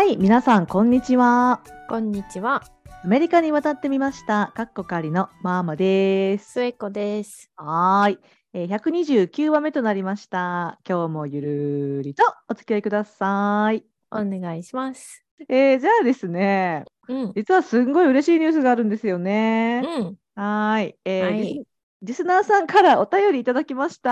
はい、皆さん、こんにちは。こんにちは、アメリカに渡ってみました。かっこかりのマーマです。末子です。はーい、えー。129話目となりました。今日もゆるりとお付き合いください。お願いします。えー、じゃあですね、うん。実はすんごい嬉しいニュースがあるんですよね。うん。はーい、えーはいリスナーさんからお便りいただきました。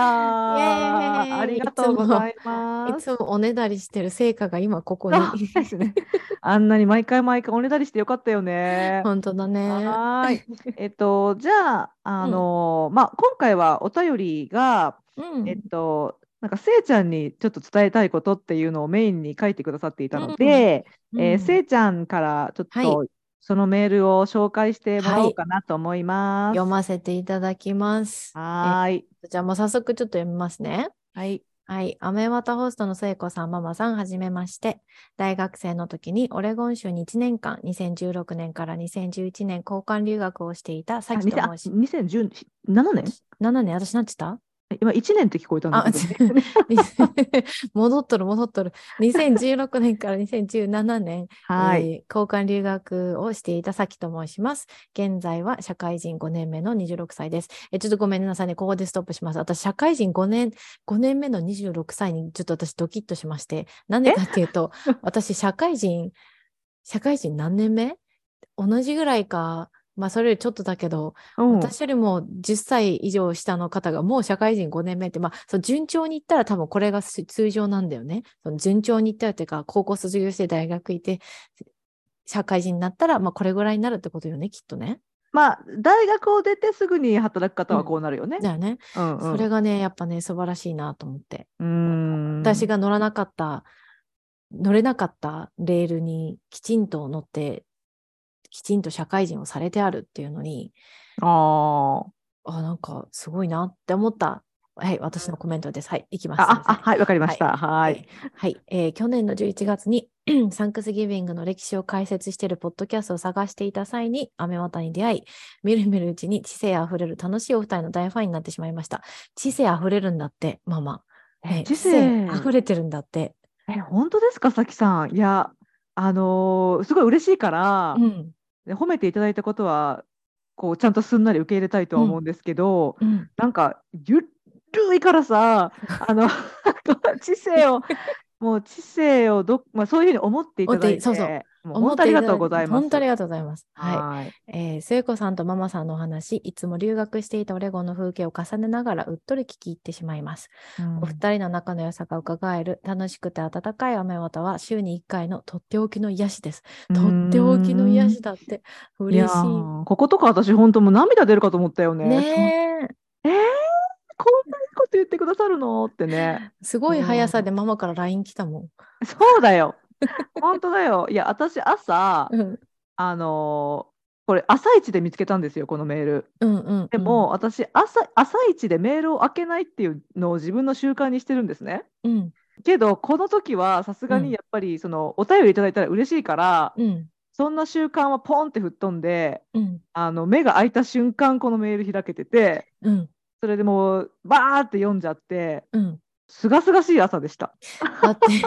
ありがとうございます。いつもおねだりしてる成果が今ここに。あですね。あんなに毎回毎回おねだりしてよかったよね。本当だね。はーい。えっと、じゃあ、あのまあ、今回はお便りが、うん。えっと、なんか、せいちゃんにちょっと伝えたいことっていうのをメインに書いてくださっていたので、えーうんせいちゃんからちょっはとそのメールを紹介してもらおうかなと思います。読ませていただきます。はーい。じゃあもう早速ちょっと読みますね。はい。はい。アメワタホストの聖子さん、ママさん、はじめまして。大学生の時にオレゴン州に1年間、2016年から2011年交換留学をしていたさあ、きと2000あ申し、2017年？7年、私なんて言った？今1年って聞こえたんだあけど、ね。戻っとる戻っとる。2016年から2017年、はい。えー交換留学をしていたさきと申します。現在は社会人5年目の26歳です。えちょっとごめんなさいね。ここでストップします。私、社会人5年、5年目の26歳にちょっと私ドキッとしまして、なんでかっていうと、私、社会人、社会人何年目？同じぐらいか、まあ、それよりちょっとだけど、うん私よりも10歳以上下の方がもう社会人5年目って、まあ、そう順調にいったら多分これがす通常なんだよね。その順調にいったらっていうか、高校卒業して大学行って、社会人になったら、まあ、これぐらいになるってことよね、きっとね。まあ、大学を出てすぐに働く方はこうなるよね。だよね。うんうんそれがね、やっぱね、素晴らしいなと思って。私が乗らなかった、乗れなかったレールにきちんと乗って、きちんと社会人をされてあるっていうのに、あーあ、なんかすごいなって思った。はい、私のコメントです。はい、いきます。あ、あ、あはい、わかりました。はい。はい。はいえー去年の11月に サンクスギビングの歴史を解説しているポッドキャストを探していた際に、アメワタに出会い、みるみるうちに知性あふれる楽しいお二人の大ファンになってしまいました。知性あふれるんだって、ママ。ねえ知性あふれてるんだって。え、本当ですか、さきさん。いや、あのーすごい嬉しいから、うん。ね褒めていただいたことは、こう、ちゃんとすんなり受け入れたいとは思うんですけど、うん。なんか、ゆるいからさ、あの、知性を、もう知性をど、まあ、そういうふうに思っていただいて、本当ありがとうございます。本当ありがとうございます。はい。はい。えー、聖子さんとママさんのお話、いつも留学していたオレゴンの風景を重ねながらうっとり聞き入ってしまいます。うんお二人の仲の良さが伺える楽しくて温かい雨綿は週に1回のとっておきの癒しです。とっておきの癒しだってい嬉しやーこことか私本当もう涙出るかと思ったよい。ね。ねえ。えー、こんなこと言ってくださるの？ってね。すごい速さでママから LINE 来たもん。そうだよ。本当だよ。いや、私朝、うんあのーこれ朝一で見つけたんですよ、このメール。うんうん。でも、私朝、朝一でメールを開けないっていうのを自分の習慣にしてるんですね。うん、けど、この時はさすがうんにやっぱりそのお便りいただいたら嬉しいから、うん、そんな習慣はポンって吹っ飛んで、うん、あの目が開いた瞬間、このメール開けてて、うん、それでもうバーって読んじゃって、うん。すがすがしい朝でした。だって、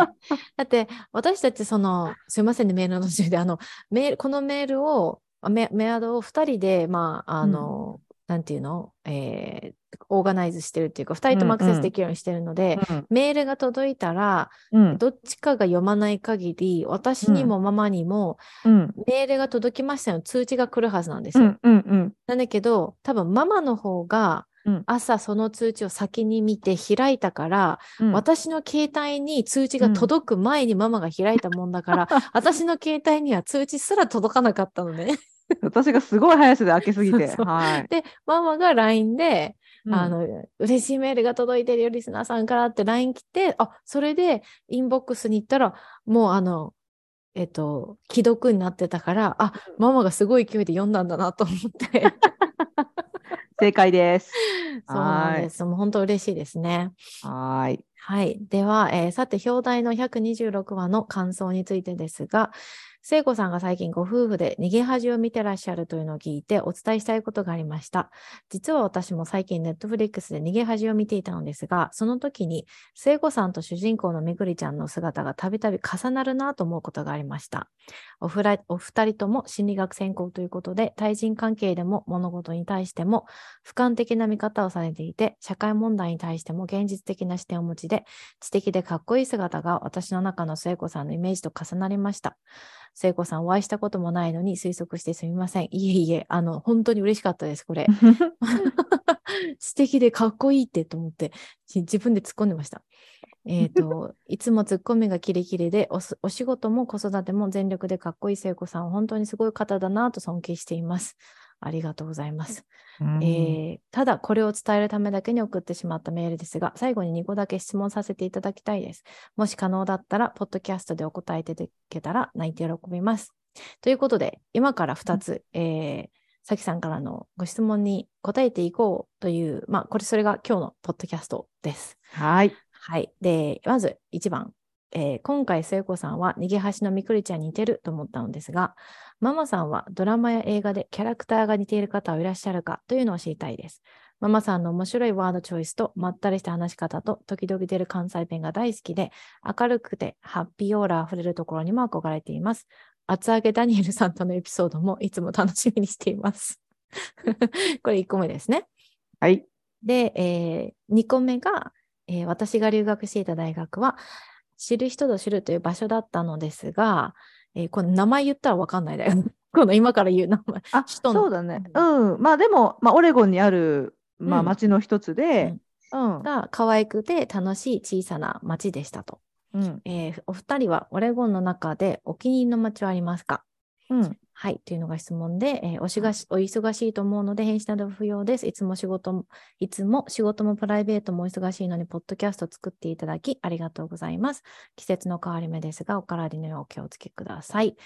だって私たちその、すいませんね、メールの途中で、あの、メール、このメールを、あメメアドを2人で、まあ、あの、なんていうの、えーオーガナイズしてるっていうか、2人ともアクセスできるようにしてるので、うんメールが届いたら、うん。どっちかが読まない限り、私にもママにも、うん。メールが届きましたよ、通知が来るはずなんですよ。うんうんうん。なんだけど、多分ママの方がうん朝その通知を先に見て開いたから、うん私の携帯に通知が届く前にママが開いたもんだから、私の携帯には通知すら届かなかったのね。私がすごい速さで開けすぎて。そうそうはい。で、ママが LINE で、うんあの、嬉しいメールが届いてるよ、リスナーさんからって LINE 来て、あ、それでインボックスに行ったら、もうあの、えっと、既読になってたから、あ、ママがすごい勢いで読んだんだなと思って。正解です。そうなんです。もう本当嬉しいですね。はーい。はい。では、えーさて、表題の126話の感想についてですが、聖子さんが最近ご夫婦で逃げ恥を見てらっしゃるというのを聞いてお伝えしたいことがありました。実は私も最近ネットフリックスで逃げ恥を見ていたのですが、その時に聖子さんと主人公のめぐりちゃんの姿がたびたび重なるなと思うことがありました。おふらお二人とも心理学専攻ということで、対人関係でも物事に対しても俯瞰的な見方をされていて、社会問題に対しても現実的な視点を持ちで、知的でかっこいい姿が私の中の聖子さんのイメージと重なりました。聖子さんお会いしたこともないのに推測してすみません。いえいえ、あの、本当に嬉しかったです、これ。素敵でかっこいいってと思って、自分で突っ込んでました。えっ、と、いつも突っ込みがキレキレでお、お仕事も子育ても全力でかっこいい聖子さん、本当にすごい方だなと尊敬しています。ありがとうございます。うんえーただ、これを伝えるためだけに送ってしまったメールですが、最後に2個だけ質問させていただきたいです。もし可能だったら、ポッドキャストでお答えいただけたら、泣いて喜びます。ということで、今から2つ、えーさきさんからのご質問に答えていこうという、まあ、これ、それが今日のポッドキャストです。はい。はい。で、まず1番。えー今回、聖子さんは逃げ橋のみくりちゃんに似てると思ったのですが、ママさんはドラマや映画でキャラクターが似ている方はいらっしゃるかというのを知りたいです。ママさんの面白いワードチョイスとまったりした話し方と時々出る関西弁が大好きで、明るくてハッピーオーラ溢れるところにも憧れています。厚揚げダニエルさんとのエピソードもいつも楽しみにしています。これ1個目ですね。はい。で、え2個目が、えー私が留学していた大学は、知る人ぞ知るという場所だったのですが、えーこの名前言ったらわかんないだよ。この今から言う名前。あ、そうだね。うん。まあでも、まあ、オレゴンにある、まあ、うん町の一つで、うん。が可愛くて楽しい小さな町でしたと。うん。えーお二人はオレゴンの中でお気に入りの町はありますか？うん。はい、というのが質問で、えーおしがしお忙しいと思うので返信など不要です。いつも仕事も、いつも仕事もプライベートもお忙しいのに、ポッドキャスト作っていただきありがとうございます。季節の変わり目ですが、お体にはお気をつけください。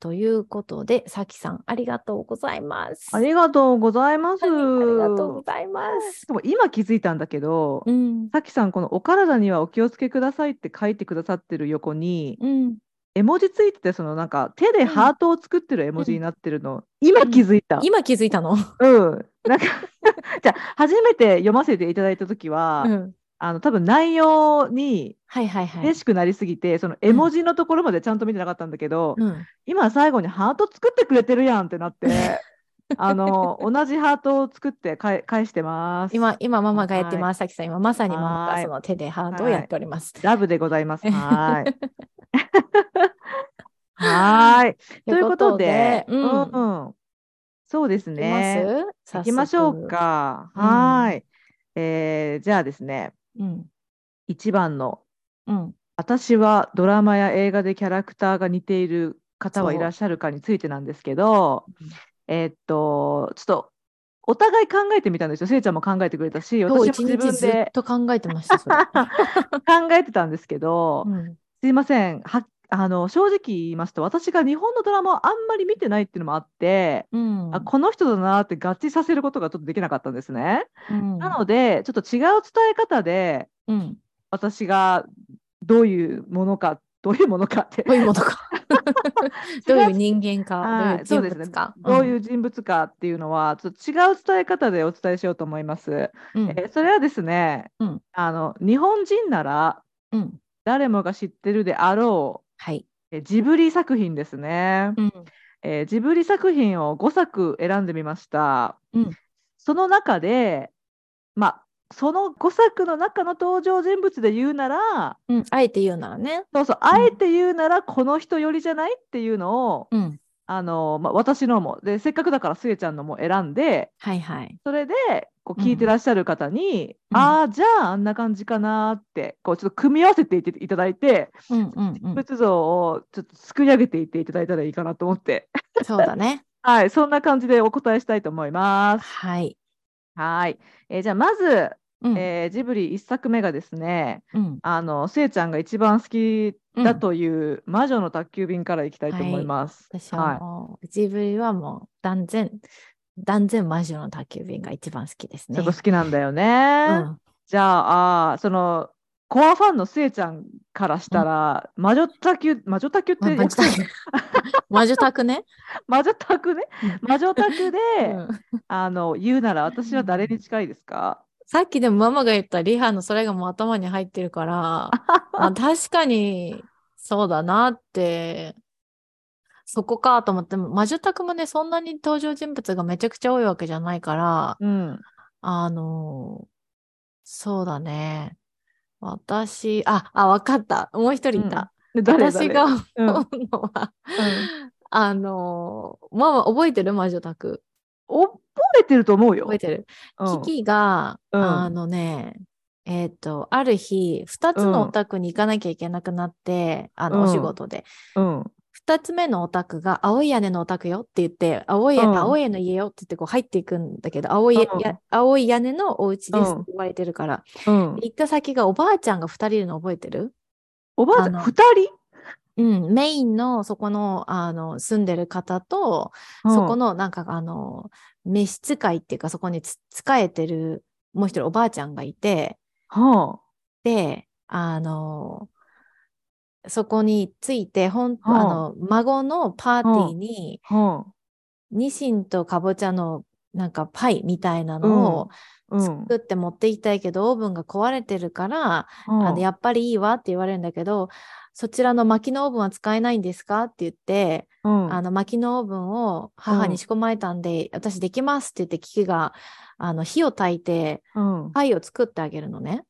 ということで、さきさん、ありがとうございます。ありがとうございます。はいありがとうございます。でも今気づいたんだけど、うん。さきさん、このお体にはお気をつけくださいって書いてくださってる横に、うん。絵文字ついてて、そのなんか手でうんハートを作ってる絵文字になってるの、今気づいた。今気づいたの？うん。なんか じゃあ初めて読ませていただいたときは、うん。あの多分内容にはいはいはい。嬉しくなりすぎて、その絵文字のところまでちゃんと見てなかったんだけど、うん。今最後にハート作ってくれてるやんってなって、あの同じハートを作って返返してます。今、今、ママがやってます。さきさん、今まさにママはいがその手でハートをやっております。ラブでございます。はーい。はーい。ということで、うんうんそうですね。行きましょう。か。うんはーい。えーじゃあですね、早速うん。1番の、うん。私はドラマや映画でキャラクターが似ている方はいらっしゃるかについてなんですけどうん、えーっと、ちょっと、お互い考えてみたんですよ。せいちゃんも考えてくれたし、私も自分日ずっでと考えてました。考えてたんですけど、うんすいません。はあの正直言いますと、私が日本のドラマをあんまり見てないっていうのもあって、うんあこの人だなって合致させることがちょっとできなかったんですね。うんなので、ちょっと違う伝え方で、うん。私がどういうものか、どういうものかって、どういうものか。どういう人間か、はいどういう人物か。どういう人物かっていうのは、ちょっと違う伝え方でお伝えしようと思います。うん。えーそれはですね、うんあの日本人ならうん。誰もが知ってるであろはい。う、えジブリ作品ですね。うん。えージブリ作品を5作選んでみました。うんその中で、まあ、その5作の中の登場人物で言うなら、うん。あえて言うならね。そうそう、あえて言うなら、この人寄りじゃないっていうのを、うん。あのまあ、私のもで、せっかくだからすえちゃんのも選んで、はいはい。それでこう聞いてらっしゃる方に、うんああ、じゃああんな感じかなって、こうちょっと組み合わせていっていただいて、うんうんうん。仏像をちょっと作り上げていっていただいたらいいかなと思って、そうだね。はい、そんな感じでお答えしたいと思います。はい。はい、えーじゃあまず、うん。えージブリ1作目がですね、うん。あのせいちゃんが一番好きだという魔女の宅急便からいきたいと思います。私はもう、ジブリはもう断然、断然魔女の宅急便が一番好きですね。ちょっと好きなんだよね。うん。じゃああーそのコアファンのスエちゃんからしたら、魔女卓球、魔女卓球って、ま魔女宅。魔女宅ね。魔女卓ね、魔女卓で、うん。あの言うなら私は誰に近いですか、さっきでもママが言ったリハのそれがもう頭に入ってるから、あ確かにそうだなって、そこかと思っても、魔女宅もね、そんなに登場人物がめちゃくちゃ多いわけじゃないから、うん。あの、そうだね。私、あ、あ、わかった。もう一人いた。で誰私が思うんうのは、あの、ママ覚えてる魔女宅。覚えてると思うよ覚え。てる。うんキキが、うんあのね、えっ、と、ある日、二つのお宅に行かなきゃいけなくなって、あの、うんお仕事で。うん。二つ目のお宅が、青い屋根のお宅よって言って、青い青い屋根の家よって言ってこう入っていくんだけど、青い青い屋根のお家ですうん。って言われてるから、うん。行った先がおばあちゃんが二人いるの覚えてる？おばあちゃん、あの二人、うん、メインのそこの、あの、住んでる方と、そこのなんかあの、召使いっていうかそこにつ仕えてるもう一人おばあちゃんがいて、で、あの、そこについて、ほん、はあ。あの、孫のパーティーに、ニシンとかぼちゃのなんかパイみたいなのを。作って持っていきたいけど、オーブンが壊れてるから、あ。の、やっぱりいいわって言われるんだけど、そちらの薪のオーブンは使えないんですかって言って、うん、あの薪のオーブンを母に仕込まれたんで、私できますって言って、キキがあの火を焚いてうん。パイを作ってあげるのね。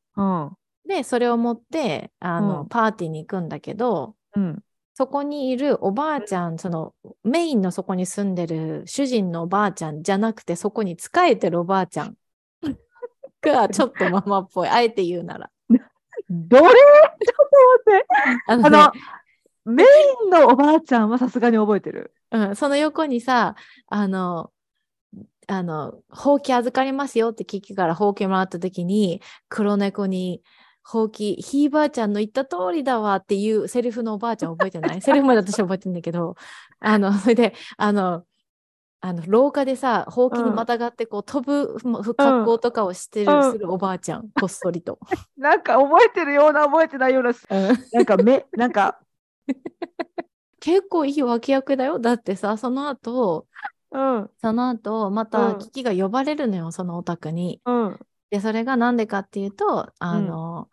うん。で、それを持ってあの、うんパーティーに行くんだけど、うん。そこにいるおばあちゃん、そのメインのそこに住んでる主人のおばあちゃんじゃなくて、そこに仕えてるおばあちゃん がちょっとママっぽい。あえて言うなら。どれ？ちょっと待って。あのねあの、メインのおばあちゃんはさすがに覚えてる？うん、その横にさ、あの、あの、ほうき預かりますよって聞きからほうきもらった時に、黒猫に、ほうき、ひいばあちゃんの言った通りだわっていうセリフのおばあちゃん覚えてない？セリフまで私覚えてるんだけど、あの、それで、あの、あの廊下でさ、ほうきにまたがってこう飛ぶふ格好とかをしてる、うん。するおばあちゃん、こっそりと。なんか覚えてるような覚えてないような、なんかめ、なんか、結構いい脇役だよ。だってさ、その後、うん、その後、まうん。たキキが呼ばれるのよ、そのお宅に。うん、で、それがなんでかっていうと、あの、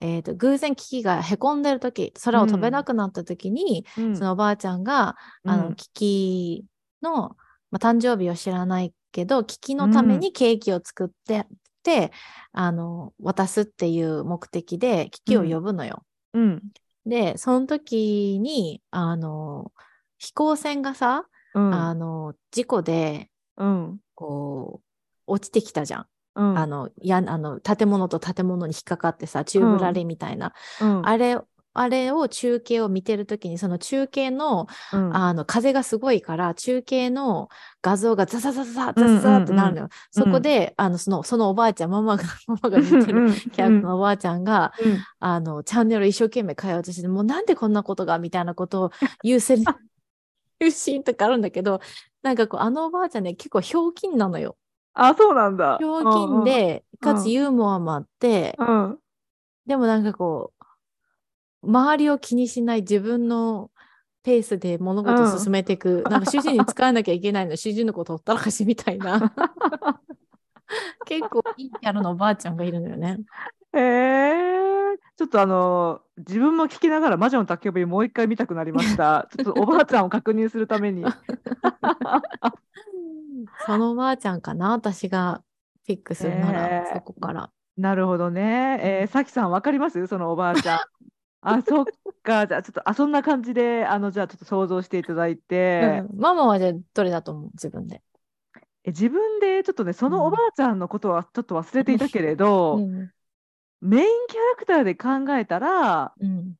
えっ、と、偶然キキがへこんでる時空を飛べなくなった時に、うん。そのおばあちゃんが、あの、うんキキの、まあ、誕生日を知らないけど、キキのためにケーキを作って、であの、渡すっていう目的で、キキを呼ぶのよ。うん、で、その時に、あの、飛行船がさ、うん、あの、事故で、うん、こう、落ちてきたじゃん。あのやあの建物と建物に引っかかってさ宙ぶられみたいな、うん、あれあれを中継を見てる時にその中継の,、あの風がすごいから中継の画像がザザザザザザってなるのよ、そこであのそのそのおばあちゃんママが ママが見てるキャラクターのおばあちゃんが、あのチャンネル一生懸命変えようとしてもうなんでこんなことがみたいなことを優先 とかあるんだけどなんかこうあのおばあちゃんね結構ひょうきんなのよ。あ、そうなんだ。ひょうきんで、かつユーモアもあって、うん、うん、でもなんかこう、周りを気にしない自分のペースで物事を進めていく、なんか主人に使わなきゃいけないの、主人のことほったらかしみたいな。結構いいキャラのおばあちゃんがいるのよね。へえちょっとあの自分も聞きながら魔女の宅急便もう一回見たくなりました。ちょっとおばあちゃんを確認するために。そのおばあちゃんかな、私がピックするなら、へーそこから。なるほどね。えー、さきさんわかります？そのおばあちゃん。あ、そっか。じゃあちょっとあそんな感じであのじゃあちょっと想像していただいて、うんママはじゃあどれだと思う？自分で。え自分でちょっとねそのおばあちゃんのことはちょっと忘れていたけれど、うんメインキャラクターで考えたらうん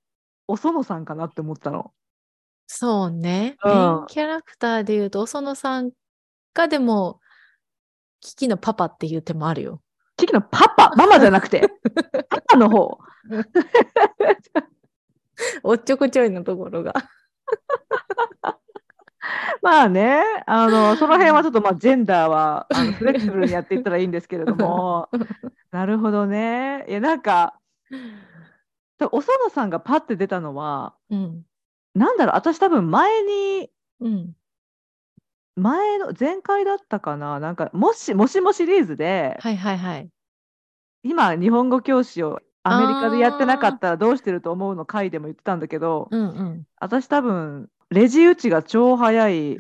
お園さんかなって思ったの。そうね。うんメインキャラクターで言うと、おそのさんがでも、キキのパパっていう手もあるよ。キキのパパ、ママじゃなくて、パパの方？おっちょこちょいのところが。まあね、あのその辺はちょっとまあジェンダーはあのフレキシブルにやっていったらいいんですけれども、なるほどね。いやなんかでお園さんがパッて出たのは、うん。なんだろう、私多分前に、うん。前の、前回だったかな、なんか、もし、もしもシリーズで、はいはいはい。今、日本語教師をアメリカでやってなかったらどうしてると思うの回でも言ってたんだけど、うんうん。私多分、レジ打ちが超早い、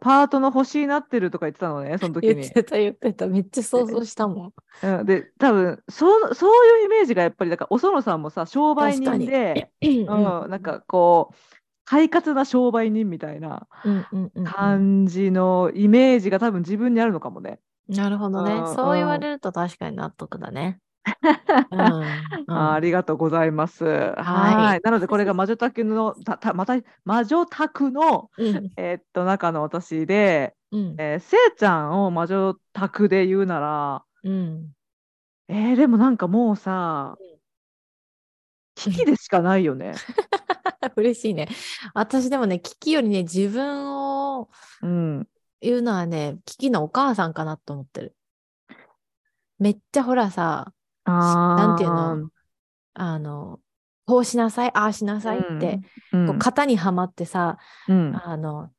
パートの星になってるとか言ってたのね、その時に。言ってた言ってた。めっちゃ想像したもん。うん、で、多分そう、そういうイメージがやっぱり、だから、お園さんもさ、商売人で、うんうん、なんかこう、快活な商売人みたいな感じのイメージが多分自分にあるのかもね。なるほどね。う。んそう言うんわれると確かに納得だね。うんうん。あありがとうございます。はい。なので、これが魔女宅の、たたまた魔女宅の、うん。えーっと、中の私で、うん。えーせいちゃんを魔女宅で言うなら、うん。えーでもなんかもうさ、危機でしかないよね。嬉しいね。私でもね、キキよりね、自分をうん。言うのはね、キキのお母さんかなと思ってる。めっちゃほらさ、あなんていうの？あの、こうしなさい、ああしなさいって、うん、こう型にはまってさ、うんあの、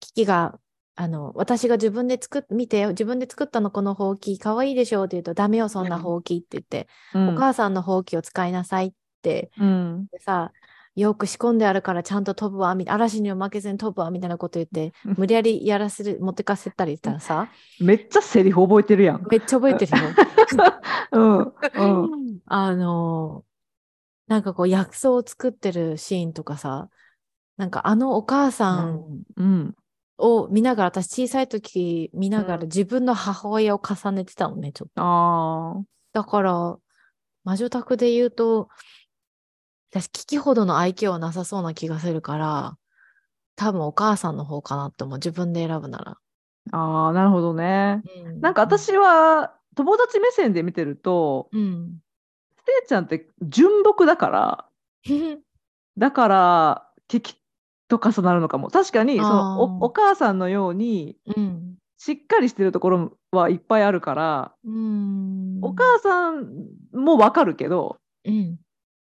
キキが、あの、私が自分で作っ、見てよ、自分で作ったの、このほうき、かわいいでしょって言うと、ダメよ、そんなほうきって言って、うんお母さんのほうきを使いなさいって、うんでさ、よく仕込んであるからちゃんと飛ぶわ、み嵐にも負けずに飛ぶわ、みたいなこと言って、うん無理やりやらせる、持ってかせたりしたらさ、めっちゃセリフ覚えてるやん。めっちゃ覚えてるよ。うん。うん。あのーなんかこう薬草を作ってるシーンとかさ、なんかあのお母さんうん。を見ながら、私小さい時見ながらうん自分の母親を重ねてたのね、ちょっと。ああ。だから、魔女宅で言うと、私、聞きほどの愛嬌はなさそうな気がするから、多分お母さんの方かなって思う。自分で選ぶなら。ああ、なるほどね。うんなんか、私は友達目線で見てると、うん。せいちゃんって純朴だから、だから敵と重なるのかも。確かにそのお母さんのようにうん。しっかりしてるところはいっぱいあるから、うん。お母さんもわかるけど、うん。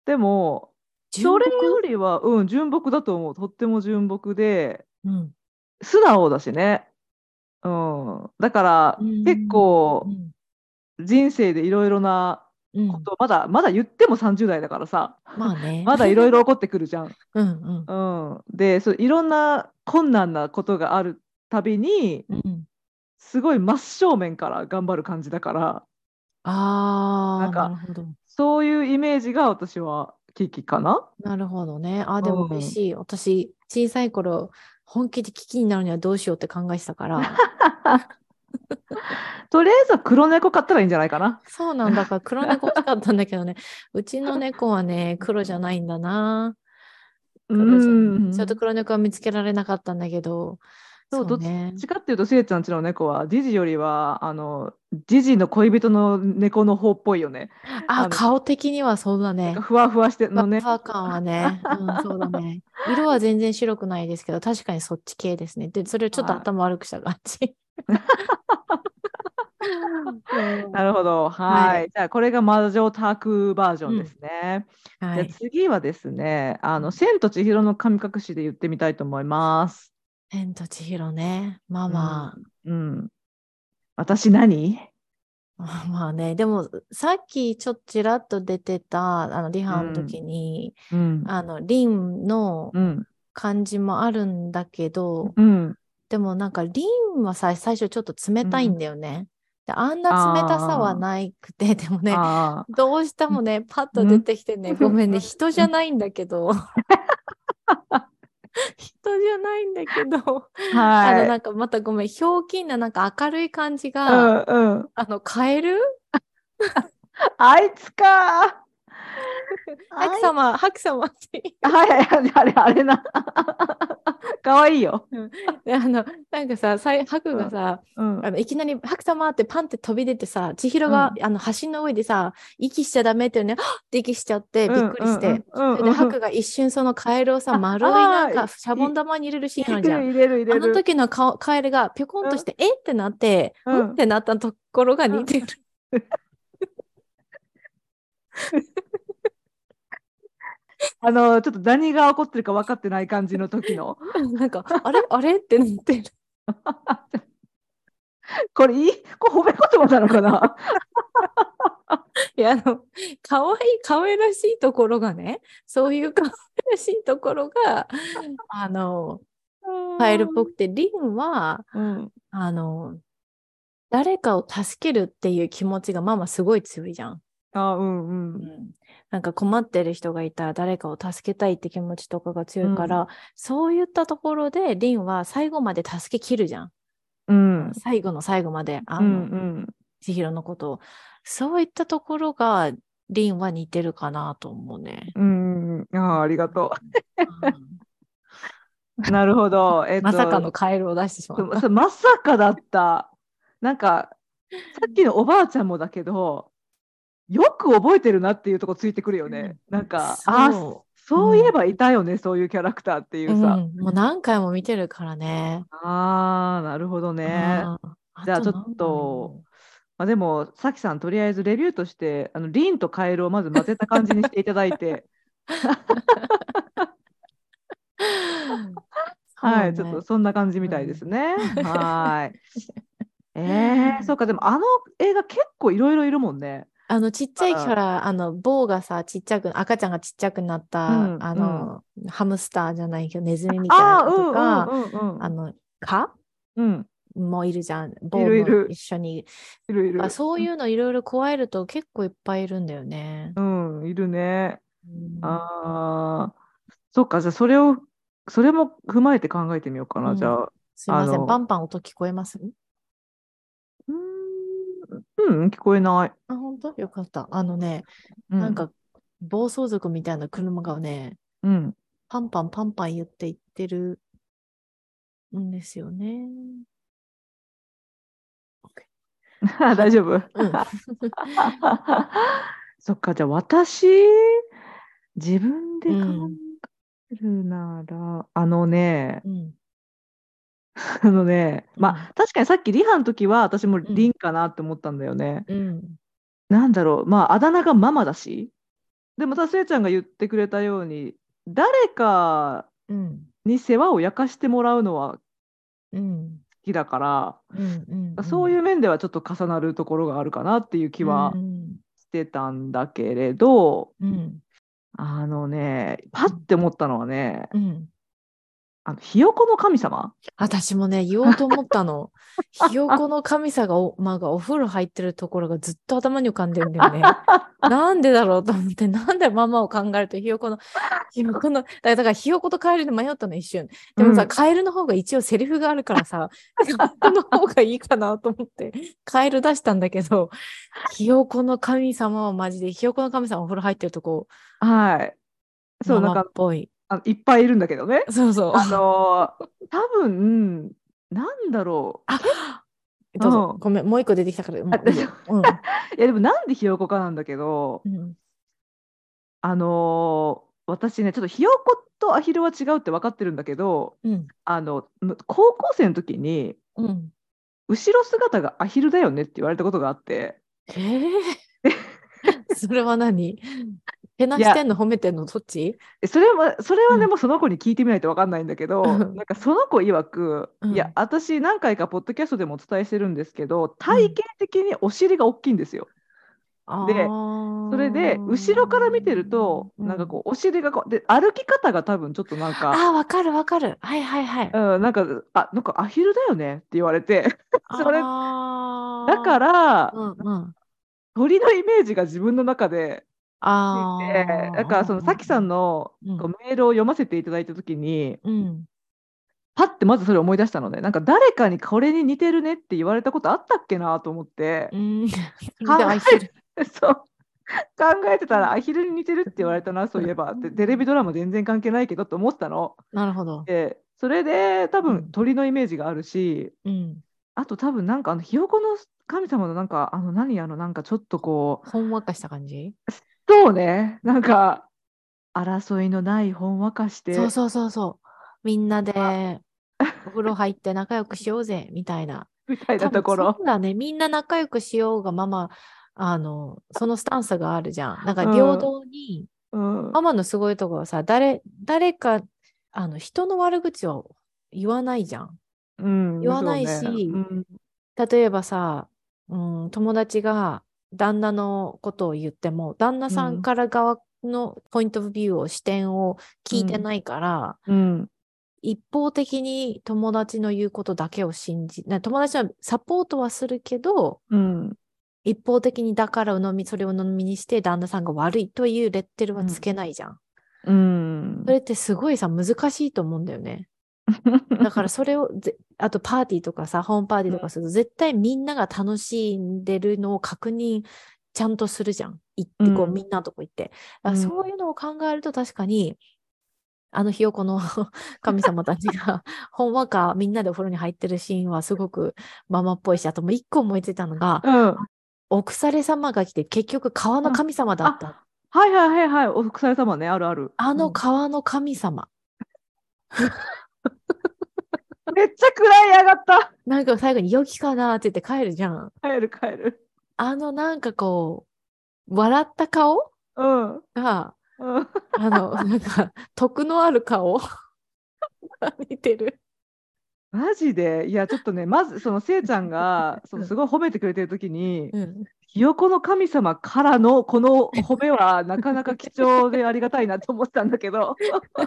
でも、それよりは、うん、純朴だと思う。とっても純朴で、うん。素直だしね。うん。だから、うん結構う、ん人生でいろいろなうんこと、まだ、まだ言っても30代だからさ、まあね。まだいろいろ起こってくるじゃん。うんうん。うん。で、そういろんな困難なことがあるたびに、うん。すごい真正面から頑張る感じだから、ああ、なんか。そういうイメージが私はキキかな。なるほどね。あ、でもうん嬉しい。私、小さい頃、本気で危機になるにはどうしようって考えてたから。とりあえずは黒猫買ったらいいんじゃないかな。そうなんだから黒猫欲しかったんだけどね。うちの猫はね、黒じゃないんだな。うん。ちょっと黒猫は見つけられなかったんだけど。そうどっね。ちかっていうと、せいちゃんちの猫は、ジジよりは、あの、ジジの恋人の猫の方っぽいよね。ああ、の顔的にはそうだねか。ふわふわしてふのね。わふわ感はね。うん、そうだね。色は全然白くないですけど、確かにそっち系ですね。で、それをちょっとはい頭悪くした感じ。うんなるほど。はい。はいじゃあ、これが魔女宅バージョンですね。じゃあはい。次はですね、あの、千と千尋の神隠しで言ってみたいと思います。千と千尋ね。まあまあ。うん。私何？まあまあね、でもさっきちょっとちらっと出てたあのリハの時に、うん。あのリンのうん。感じもあるんだけど、うん。でもなんかリンはさ最初ちょっと冷たいんだよね。であんな冷たさはなくて、でもね。どうしてもね、パッと出てきてね、ごめんね、人じゃないんだけど。人じゃないんだけど、あのは。ないんかまたごめん、ひょうきんななんか明るい感じうが、んうん。あの、カエルあいつか。ハク様、ハク様って。い。うはいあれ、あれな。かわいいよ。であの、なんかさ、さいハクがさ、うん。あのいきなりハク様ってパンって飛び出てさ、千尋が、あの橋の上でさ、息しちゃダメってね、はっ！って息しちゃって、びっくりして。でハクが一瞬そのカエルをさ、丸いなんかシャボン玉に入れるシーンあるじゃん。入れる入れある。の時の顔カエルがぴょこんとして、えってなって、ううん。んってなったところが似てる。あのちょっと何が起こってるか分かってない感じの時の。なんか、あれ？あれ？ってなってる。これいい？これ褒め言葉なのかな？いや、あの、可愛い可愛らしいところがね、そういう可愛らしいところが、あの、カエルっぽくて、リンは、うん、あの、誰かを助けるっていう気持ちがママすごい強いじゃん。あうんう。うんん、なんか困ってる人がいたら誰かを助けたいって気持ちとかが強いから、そういったところでリンは最後まで助けきるじゃん。うん最後の最後まで、あうの、ん千尋のことを。そういったところがリンは似てるかなと思うね。うんうんあーありがとうんう。なるほど。えっと、まさかのカエルを出してしまった。まさかだった。なんかさっきのおばあちゃんもだけどよく覚えてるなっていうとこついてくるよね。なんかあそそういえばいたよね、そういうキャラクターっていううさ。うん、もう何回も見てるからね。ああなるほどね。うんじゃあちょっとまあ、でもさきさんとりあえずレビューとしてあのリンとカエルをまず混ぜた感じにしていただいて はい、ちょっとそんな感じみたいですね。はい。えー、そうかでもあの映画結構いろいろいるもんね。あのちっちゃいからあの棒がさちっちゃく赤ちゃんがちっちゃくなった、うんあの、ハムスターじゃないけどネズミみたいなとか、うんうんうんうん。あの蚊？うん、もいるじゃん。棒も一緒に。いるいる。あそういうのいろいろ加えると結構いっぱいいるんだよね。うん、いるね。うん。ああ、そっか、じゃあそれを、それも踏まえて考えてみようかな、うん。じゃあ。すいません。あの。パンパン音聞こえます？うん、聞こえない。あ本当？よかった。あのね、うなん、か暴走族みたいな車がねうん。パンパンパンパン言って言ってるんですよね。大丈夫？うん そっか、じゃあ私、自分で考えるなら、あのね、うん あのね、まうん。あ確かにさっきリハの時は私もん。リンかなって思ったんだよね。うん。なんだろう、まああだ名がママだし、でもたせいちゃんが言ってくれたように、誰かうん。に世話を焼かしてもらうのは好うん。きだから、うんうんそういう面ではちょっと重なるところがあるかなっていう気はうん。してたんだけれど、うん。あのね、パッて思ったのはね、うんあのひよこの神様？私もね言おうと思ったの。ひよこの神様がお,、まあ、がお風呂入ってるところがずっと頭に浮かんでるんだよね。なんでだろうと思って、なんでママを考えるとひよこの、ひよこの、だからひよことカエルで迷ったの一瞬。でもさ、うんカエルの方が一応セリフがあるからさ、カエルの方がいいかなと思って、カエル出したんだけど、ひよこの神様はマジで、ひよこの神様お風呂入ってるとこ、はい。そう、ママなんかっぽい。あのいっぱいいるんだけどね。そうそう。あのー多分なんだろう。あどうぞ、うん。ごめん、もう一個出てきたから、うん。いやでもなんでひよこかなんだけど、うん。あのー私ねちょっとひよことアヒルは違うって分かってるんだけどうん。あのむ高校生の時にうん。後ろ姿がアヒルだよねって言われたことがあって。ええ それは何？けなしてんの褒めてんのどっち？えそれはそれはね、うん。もうその子に聞いてみないと分かんないんだけど、うん。なんかその子曰く、うん。いや私何回かポッドキャストでもお伝えしてるんですけど体型的にお尻が大きいんですよ。でそれで後ろから見てると、なんかこうお尻がこうで歩き方が多分ちょっとなんか、あーわかるわかる。はいはいはい。うん、なんかあなんかアヒルだよね？って言われて。それだから、うんうん。鳥のイメージが自分の中であだからそのさきさんのうん。こうメールを読ませていただいた時に、うん。パッてまずそれを思い出したのでなんか誰かにこれに似てるねって言われたことあったっけなと思って。う、ん。考え そう。考えてたらアヒルに似てるって言われたなそういえば。テレビドラマ全然関係ないけどと思ったの。なるほど。でそれで多うん。分鳥のイメージがあるし、うん。あと多分なんかあのひよこの神様のなんかあの何あのなんかちょっとこうほんわかした感じ？そうね。なんか争いのないほんわかして。そうそうそうそう。みんなでお風呂入って仲良くしようぜみたいな。みたいなところ。そうだね。みんな仲良くしようが、ママ、あの、そのスタンスがあるじゃん。なんかうん。平等にうん、ママのすごいところはさ、誰、誰か、あの、人の悪口を言わないじゃん。うん、言わないし、ねうん、例えばさ、うん、友達が旦那のことを言っても、旦那さんから側のポイントビューを、視点を聞いてないから、うん、一方的に友達の言うことだけを信じ、友達はサポートはするけど、うん、一方的にだから鵜呑み、それを鵜呑みにして旦那さんが悪いというレッテルはつけないじゃん。うん。それってすごいさ、難しいと思うんだよね。だからそれをあとパーティーとかさ、ホームパーティーとかすると、絶対みんなが楽しんでるのを確認ちゃんとするじゃん。行ってこう、みんなのとこ行って。そういうのを考えると確かに、あのひよこの 神様たちが、ほんわかみんなでお風呂に入ってるシーンはすごくママっぽいし、あともう一個思いついたのが、うん、お腐れ様が来て結局川の神様だった。はいはいはいはい、お腐れ様ね、あるある。あの川の神様。めっちゃ暗い上がった。なんか最後に良きかなって言って帰るじゃん。帰る帰る。あのなんかこう、笑った顔、うん、が、うん、あの、なんか、徳のある顔似てる。マジで？いやちょっとねまずそのせいちゃんがそのすごい褒めてくれてる時に、うん、ひよこの神様からのこの褒めはなかなか貴重でありがたいなと思ったんだけど。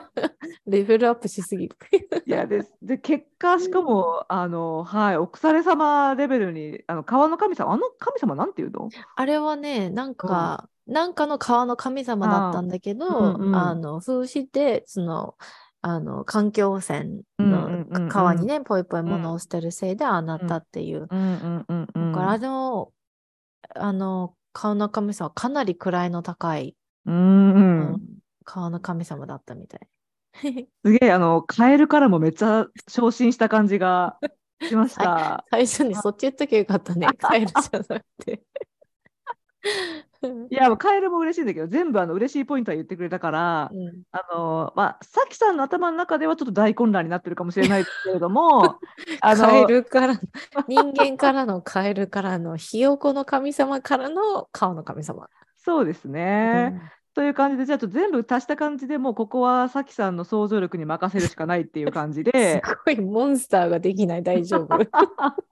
レベルアップしすぎ。るいやでで結果しかもあのはいお腐れ様レベルにあの川の神様あの神様なんていうの？あれはねなんか、うん、なんかの川の神様だったんだけどあ、うんうん、あの風刺でそのあの環境汚染の川にね、ぽいぽい物を捨てるせいでああなったっていう。だからあの、あの、川の神様はかなり位の高い、うん、川の神様だったみたい。すげえ、あの、カエルからもめっちゃ昇進した感じがしました。最初にそっち言っときゃよかったね、カエルじゃなくて。いや、カエルも嬉しいんだけど、全部あの嬉しいポイントは言ってくれたから、うん、あの、まあ、さきさんの頭の中ではちょっと大混乱になってるかもしれないけれども、あのカエルから、人間からのカエルからの、ひよこの神様からの顔の神様。そうですね。うんという感じで、じゃあ全部足した感じでもうここはさきさんの想像力に任せるしかないっていう感じで。すごいモンスターができない、大丈夫。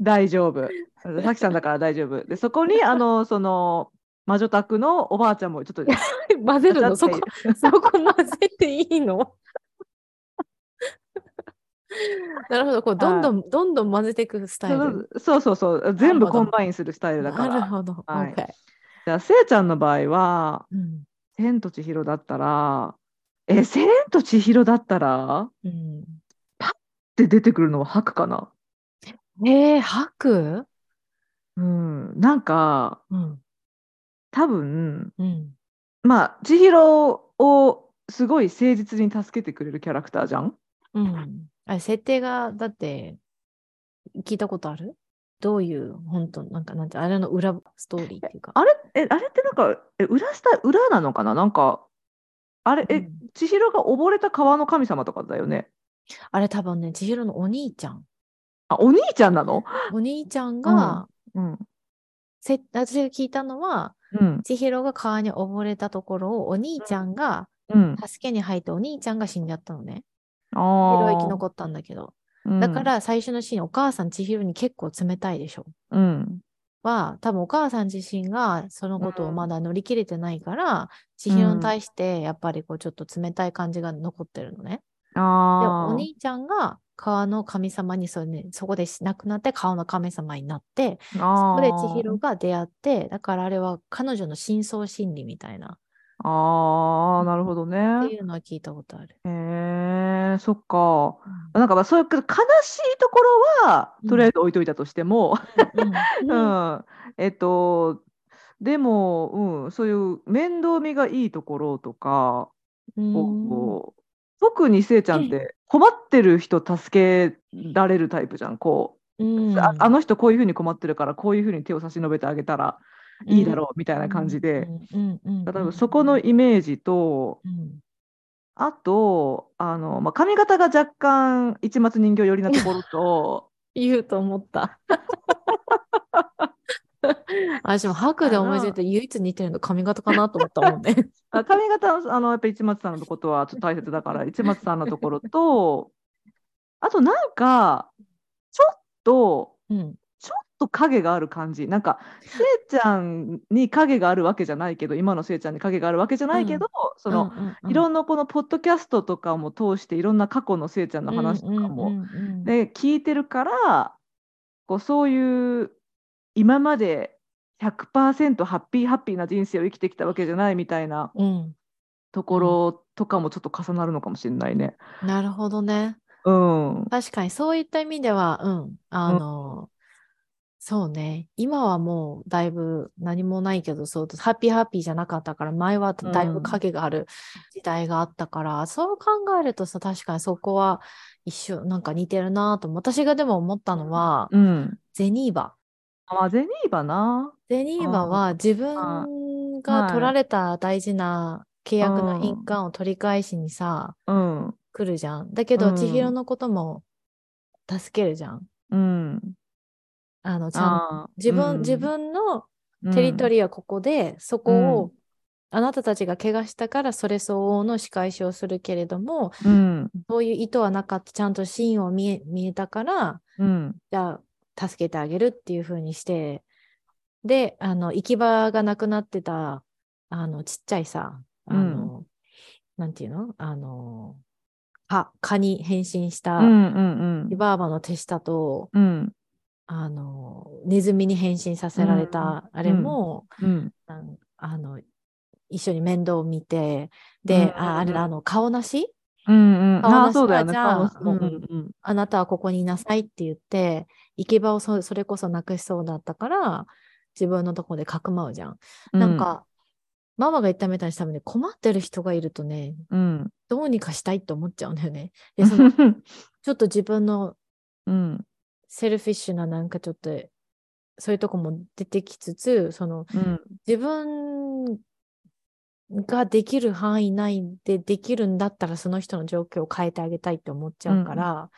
大丈夫。さきさんだから大丈夫。で、そこに、あの、その、魔女宅のおばあちゃんもちょっと 混ぜるの？そこ、そこ混ぜていいの？なるほど、こうどんどん、どんどん混ぜていくスタイル。そうそうそう、全部 combine するスタイルだから。なるほど。はい、じゃあ、せいちゃんの場合は、うん、千と千尋だったら、え、千と千尋だったら、うん、パッて出てくるのはハクかな？えー、ハクうん、なんか、うん、多分、うん、まあ、千尋をすごい誠実に助けてくれるキャラクターじゃん？うん。あれ、設定が、だって、聞いたことある？どういう、本当なんか、なんて、あれの裏ストーリーっていうか。あれ、え、あれってなんか、え、裏スタ、裏なのかな？なんか、あれ、え、うん、千尋が溺れた川の神様とかだよね？あれ多分ね、千尋のお兄ちゃん。あ、お兄ちゃんなの？お兄ちゃんが、うん、せ私が聞いたのは、うん、千尋が川に溺れたところをお兄ちゃんが助けに入ってお兄ちゃんが死んじゃったのね。千尋生き残ったんだけど。だから最初のシーン、お母さん千尋に結構冷たいでしょ。うん。は、多分お母さん自身がそのことをまだ乗り切れてないから、千尋に対してやっぱりこうちょっと冷たい感じが残ってるのね。でお兄ちゃんが川の神様にそ,、ね、そこで亡くなって川の神様になってそこで千尋が出会ってだからあれは彼女の深層心理みたいな。ああ、なるほどね。っていうのは聞いたことある。へえそっか。うん、なんかまあそういう悲しいところは、とりあえず置いといたとしても、うん、うん、えっと、でも、うん、そういう面倒見がいいところとか、うん、特にせいちゃんって困ってる人助けられるタイプじゃんこう、うん、ああの人こういうふうに困ってるからこういうふうに手を差し伸べてあげたらいいだろうみたいな感じで、例えばそこのイメージと、うん、あとあの、まあ、髪型が若干市松人形寄りなところと 言うと思った 私も白で思いついて唯一似てるの髪型かなと思ったもんね。あ髪型あのやっぱり市松さんのことはちょっと大切だから市松さんのところと あとなんかちょっと、うん、ちょっと影がある感じ。なんかせいちゃんに影があるわけじゃないけど今のせいちゃんに影があるわけじゃないけど、うん、その、うんうんうん、いろんなこのポッドキャストとかも通していろんな過去のせいちゃんの話とかも、うんうんうんうん、で聞いてるからこうそういう今まで100%ハッピーハッピーな人生を生きてきたわけじゃないみたいなところとかもちょっと重なるのかもしれないね。なるほどね。うん、確かにそういった意味では、うん、あの、うん、そうね、今はもうだいぶ何もないけど、そうハッピーハッピーじゃなかったから、前はだいぶ影がある時代があったから、うん、そう考えるとさ、確かにそこは一緒、なんか似てるなと、私がでも思ったのは、うん、ゼニーバ。あ、ゼニーバな？ゼニーバは自分が取られた大事な契約の印鑑を取り返しにさ、うん、来るじゃん。だけど、千尋のことも助けるじゃん。うん。あの、ちゃん自分、うん、自分のテリトリーはここで、うん、そこを、あなたたちが怪我したからそれ相応の仕返しをするけれども、うん、そういう意図はなかった。ちゃんとシーンを見え見えたから、うん、じゃあ助けてあげるっていう風にしてであの行き場がなくなってたあのちっちゃいさあの、うん、なんていうの？あの蚊蚊に変身したリバーバの手下と、うん、あのネズミに変身させられたあれも、うん、あの一緒に面倒を見てで、ああれあの顔なし？うんうん、顔なし？はじゃあ、うんうん、あなたはここにいなさいって言って行き場をそれこそなくしそうだったから自分のとこでかくまうじゃん。なんかママが言ったみたいに多分ね、困ってる人がいるとね、うん、どうにかしたいって思っちゃうんだよね。で、その、ちょっと自分の、うん、セルフィッシュななんかちょっと、そういうとこも出てきつつ、その、うん、自分ができる範囲内でできるんだったら、その人の状況を変えてあげたいって思っちゃうから、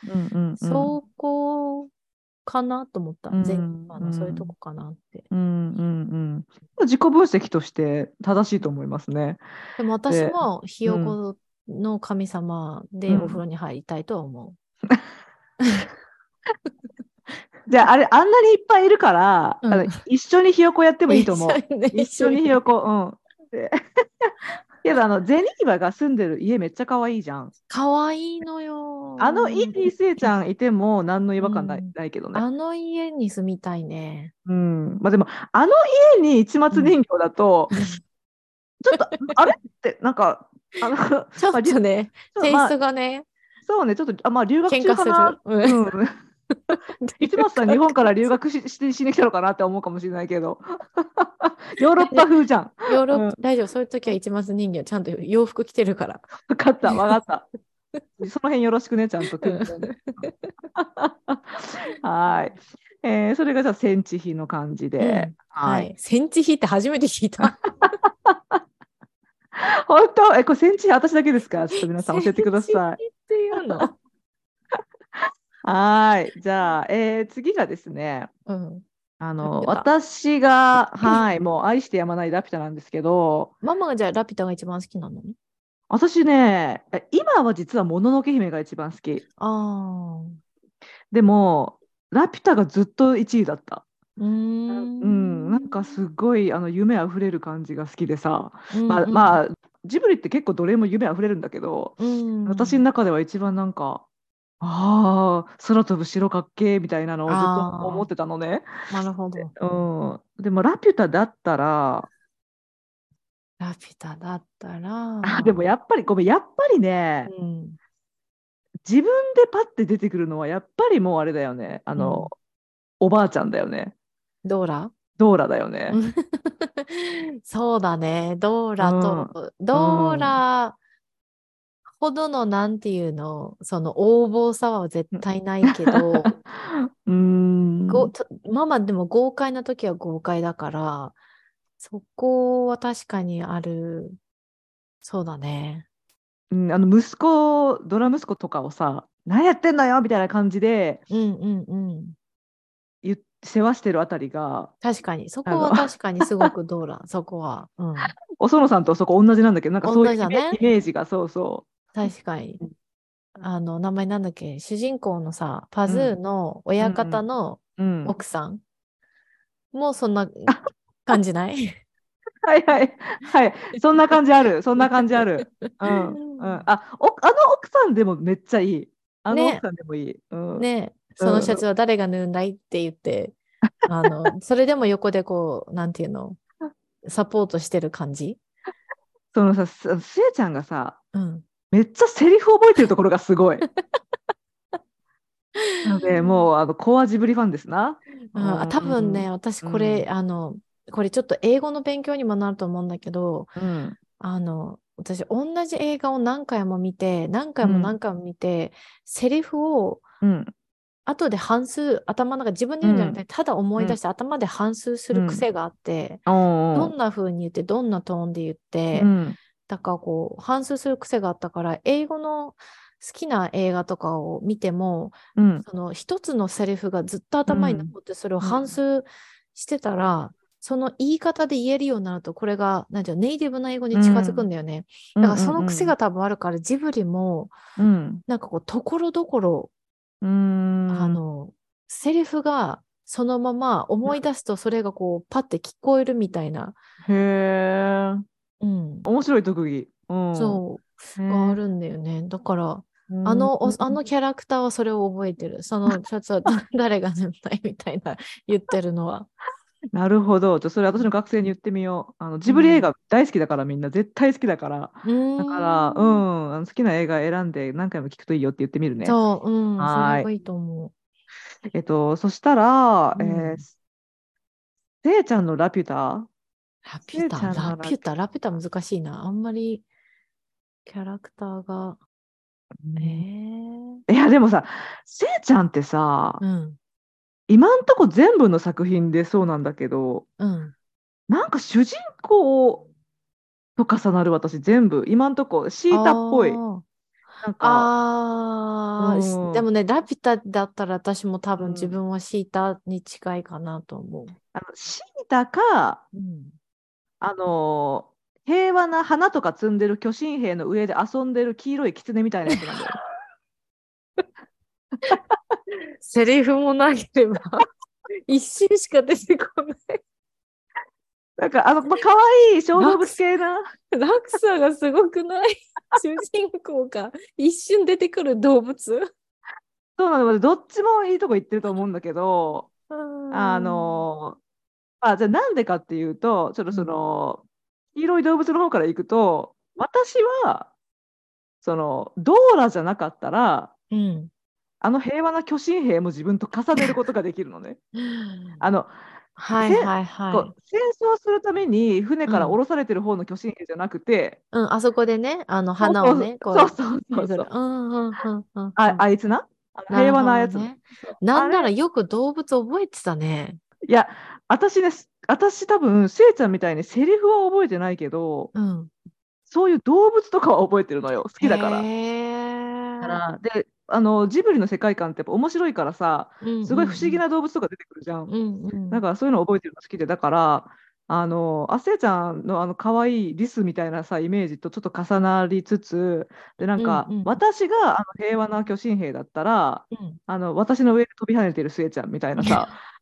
そこかなと思った。前あのそういうとこかなって。うんうんうん。自己分析として正しいと思いますね。でも私もひよこの神様でお風呂に入りたいとは思う。じゃあ、あれ、あんなにいっぱいいるから、うん、あの一緒にひよこやってもいいと思う。一緒にひよこ。うん。けどあのゼニーバが住んでる家めっちゃ可愛いじゃん。可愛いのよ。あの家にせいちゃんいても何の違和感ないうん、ないけどね。あの家に住みたいね。うん。まあでもあの家に市松人形だと、うん、ちょっとあれってなんかあの ちょっとね、テイストがね。そうね、ちょっとあまあ留学中かな。うん。市松さん、日本から留学しししに来たのかなって思うかもしれないけど。ヨーロッパ風じゃん。ヨーロッパ、うん、大丈夫、そういう時は市松人形、ちゃんと洋服着てるから。分かった、分かった。その辺よろしくね、ちゃんと。はい。えー、それがじゃあ、センチ比の感じで。うん、はい。センチ比って初めて聞いた。本当？え、これセンチ比私だけですか？ちょっと皆さん教えてください。っていうの？はい。じゃあ、えー、次がですね、うん、あの私が、はい、もう愛してやまないラピュタなんですけど、ママがじゃあラピュタが一番好きなの？私ね、今は実はもののけ姫が一番好き。あでも、ラピュタがずっと1位だった。うん、うん、なんかすごいあの夢あふれる感じが好きでさ、うんうん、まあ、まあ、ジブリって結構どれも夢あふれるんだけど、うん、私の中では一番なんかああ、空飛ぶ城かっけみたいなのをずっと思ってたのね。なるほど。うん。でも、ラピュタだったら、ラピュタだったら。あ、でもやっぱり、ごめん、やっぱりね、うん、自分でパッて出てくるのは、やっぱりもうあれだよね。あの、うん、おばあちゃんだよね。ドーラ？ドーラだよね。そうだね。ドーラと、うん、ドーラ、ほどのなんていうの、その横暴さは絶対ないけど、うんごママでも豪快な時は豪快だから、そこは確かにある。そうだね。うん、あの息子、ドラ息子とかをさ、何やってんのよみたいな感じでうんうんうん。世話してるあたりが確かに、そこは確かにすごくドーラ、そこは。うん。お園さんとそこ同じなんだけどなんかそういうイメ,、ージがそうそ確かに。うん。あの、名前なんだっけ、主人公のさ、パズーの親方の奥さんもそんな 感じない？はいはい。はい。そんな感じある。そんな感じある。うん。うん、あおあの奥さんでもめっちゃいい。あのね奥さんでもいい。うん、ね。そのシャツは誰が縫うんだいって言って、あの、それでも横でこう、なんていうの、サポートしてる感じ？そのさすすえちゃんがさうん。めっちゃセリフ覚えてるところがすごい。なのでもうあのコアジブリファンですな。あ多分ね、私これ、あの、これちょっと英語の勉強にもなると思うんだけど、うん。あの、私同じ映画を何回も見て、何回もうん。何回も見て、セリフをうん。後で反数、頭の中自分で言うんじゃなくて、ただ思い出して頭で反数する癖があって、おどんな風に言って、どんなトーンで言って、うんだからこう、反数する癖があったから、英語の好きな映画とかを見ても、うん。その一つのセリフがずっと頭に残って、それを反数してたら、その言い方で言えるようになると、これが、なんていうのネイティブな英語に近づくんだよね。だからその癖が多分あるから、ジブリも、うん。なんかこう、ところどころ、うん。あの、セリフがそのまま思い出すと、それがこう、パッて聞こえるみたいな、へえうん、面白い特技。うん、そう、へーがあるんだよね。だから、うんあの、おあのキャラクターはそれを覚えてる。そのシャツは誰が塗ったいみたいな言ってるのは。なるほど。じゃあそれ私の学生に言ってみよう。あのジブリ映画大好きだからみんな絶対好きだから。だから、うーん、あの好きな映画選んで何回も聞くといいよって言ってみるね。そう、うん、そはーいれがいいと思えっと、そしたら、うんえー、せいちゃんのラピュタう。ラピュタ、ラピュタ、ラピュタ難しいな。あんまりキャラクターが。えー、いや、でもさ、せいちゃんってさ、うん、今んとこ全部の作品でそうなんだけど、うん。なんか主人公と重なる私全部、今んとこシータっぽい。なんか、あー。うん。でもね、ラピュタだったら私も多うん。分自分はシータに近いかなと思う。あのシータか、うん、あのー平和な花とか積んでる巨神兵の上で遊んでる黄色い狐みたいなやつなんだよ。セリフもなければ 一瞬しか出てこない。なんか、あの、まあ、可愛い小動物系な。落差がすごくない？主人公が一瞬出てくる動物？そうなの、どっちもいいとこ行ってると思うんだけど、あのーあ、じゃあなんでかっていうと、ちょっとその、黄色い動物の方から行くと、私は、その、ドーラじゃなかったら、うん、あの平和な巨神兵も自分と重ねることができるのね。あの、はいはいはこう戦争するために船から降ろされてる方の巨神兵じゃなくて、い。うん、あそこでね、あの花をね、こそうそうそうそう。巡る。うんうんうんうん。ああいつな？平和なやつ、るほどね。なんならよく動物覚えてたね。いや私ね私多分せいちゃんみたいにセリフは覚えてないけどうん。そういう動物とかは覚えてるのよ好きだから。からであのジブリの世界観ってやっぱ面白いからさーすごい不思議。な動物とか出てくるじゃん。うんうんうん。だからそういうの覚えてるの好きでだからあのあせいちゃんのあの可愛いリスみたいなさイメージとちょっと重なりつつでなんか、うんうん私があの平和な巨神兵だったらうんあの私の上で飛び跳ねてるスエちゃんみたいなさ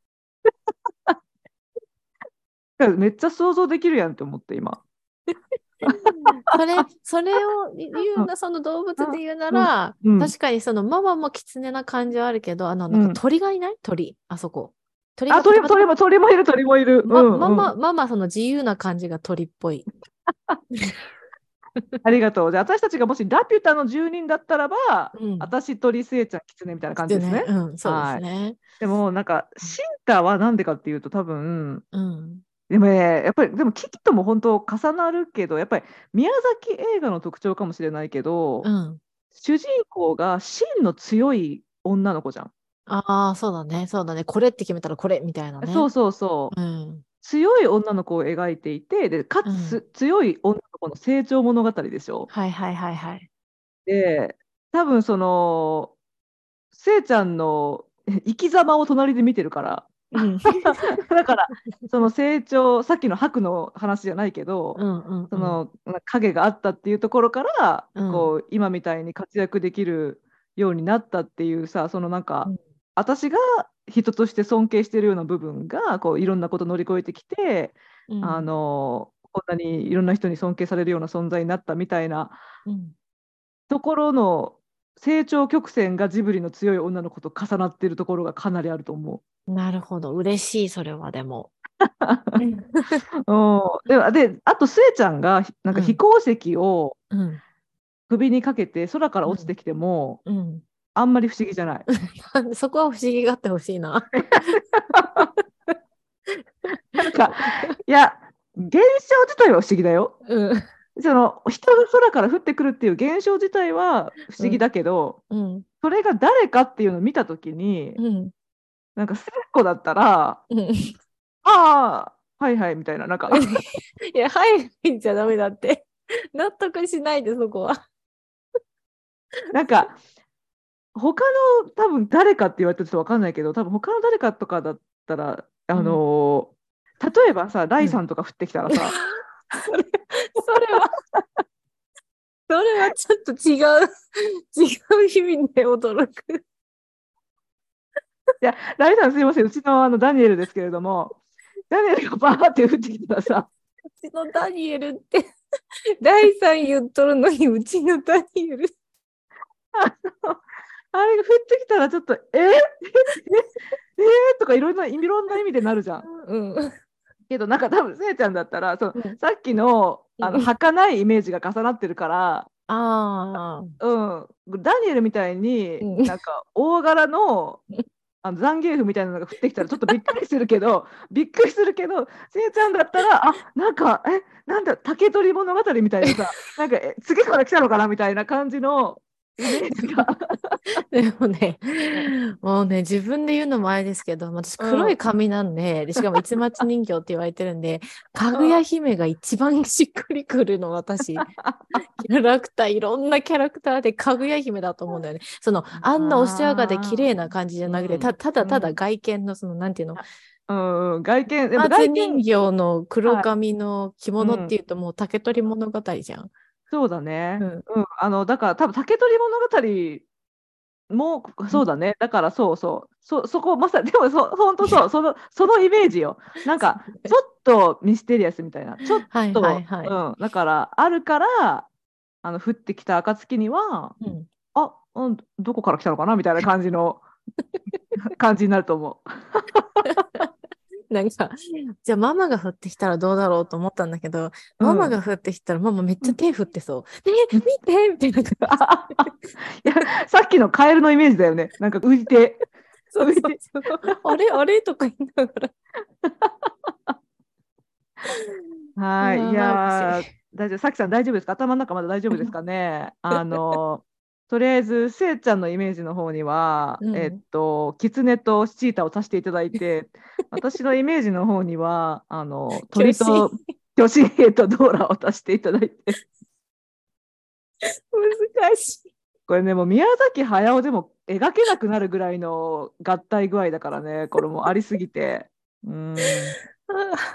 めっちゃ想像できるやんって思って今。それ、それを言うな、その動物で言うなら、うん確かにそのママも狐な感じはあるけど、あの、うんなんか鳥がいない？鳥、あそこ。鳥あ鳥も鳥も鳥もいる鳥もいる。まうんうんママ、ママ、その自由な感じが鳥っぽい。ありがとう。じゃあ私たちがもしラピュタの住人だったらば、うん私鳥スエちゃん狐みたいな感じですね。うん、そうですね。でもなんかシンタはなんでかっていうと多分うん。でもね、やっぱり、でも、キキとも本当重なるけど、やっぱり宮崎映画の特徴かもしれないけど、うん。主人公が芯の強い女の子じゃん。ああ、そうだね、そうだね。これって決めたらこれみたいなね。そうそうそう。うん。強い女の子を描いていて、でかつ、強い女の子の成長物語でしょ。はいはいはいはい。で、多分その、せいちゃんの生き様を隣で見てるから、うん、だからその成長さっきの白の話じゃないけど、うんうんうん、その影があったっていうところから、うん、こう今みたいに活躍できるようになったっていうさそのなんか、うん、私が人として尊敬してるような部分がこういろんなこと乗り越えてきて、うん、あのこんなにいろんな人に尊敬されるような存在になったみたいな、ところの成長曲線がジブリの強い女の子と重なっているところがかなりあると思う。なるほど嬉しいそれはでも。でであとスエちゃんがなんか飛行石を首にかけて空から落ちてきても、うんうん、あんまり不思議じゃない。そこは不思議があってほしいな。なんかいや現象自体は不思議だよ。うんその人が空から降ってくるっていう現象自体は不思議だけど、うん、それが誰かっていうのを見た時に、うん、なんか聖子だったら、うん、ああはいはいみたいななんか。いやはいじゃダメだって。納得しないでそこは。なんか他の多分誰かって言われたらちょっと分かんないけど多分他の誰かとかだったらあのー、例えばさライさんとか降ってきたらさ、ちょっと違う、違う意味で驚く。いや、ライさんすいません、うちのあのダニエルですけれども、ダニエルがバーって降ってきたらさ。うちのダニエルって、第3言っとるのに、うちのダニエル。あの、あれが降ってきたらちょっと、え？ー、え？え？ー、とかいろんな、いろんな意味でなるじゃん。うんけどなんか多分せいちゃんだったらその、うん、さっきのあの儚いイメージが重なってるから、あうん、ダニエルみたいに、なんか大柄の あのザンギエフみたいなのが降ってきたらちょっとびっくりするけど びっくりするけどせいちゃんだったらあなんかえなんだ竹取物語みたいなさ なんかえ次から来たのかなみたいな感じの でもね、もうね、自分で言うのもあれですけど、私黒い髪なんで、でしかも市町人形って言われてるんで、かぐや姫が一番しっくりくるの、私。キャラクター、いろんなキャラクターでかぐや姫だと思うんだよね。その、あんなおしやかで綺麗な感じじゃなくて、たただただ外見の、その、なんていうの、うん、外見人形の黒髪の着物っていうと、もう竹取物語じゃん。そうだね。うん、うん、あの、だから多分竹取物語もそうだね。だからそうそう。そそこまさに、でもそ本当そうその、そのイメージよ。なんか、ちょっとミステリアスみたいな。ちょっと、はいはいはい、うん。だから、あるから、あの降ってきた暁には、うん、あ、うん、どこから来たのかな？みたいな感じの 感じになると思う。なんか、じゃあママが降ってきたらどうだろうと思ったんだけど、うん、ママが降ってきたらママめっちゃ手振ってそう。うん、え、見てみたいな。いや、さっきのカエルのイメージだよね。なんか浮いて。そうそうそうあれあれとか言いながら。はい、いや大丈夫、さきさん大丈夫ですか？頭の中まだ大丈夫ですかね？あの、とりあえず、せいちゃんのイメージの方には、うん、えっと、キツネとチータをさせていただいて、私のイメージの方には、あの、鳥と 巨神兵とドーラを足していただいて。難しい。これね、もう宮崎駿でも描けなくなるぐらいの合体具合だからね、これもありすぎて。うん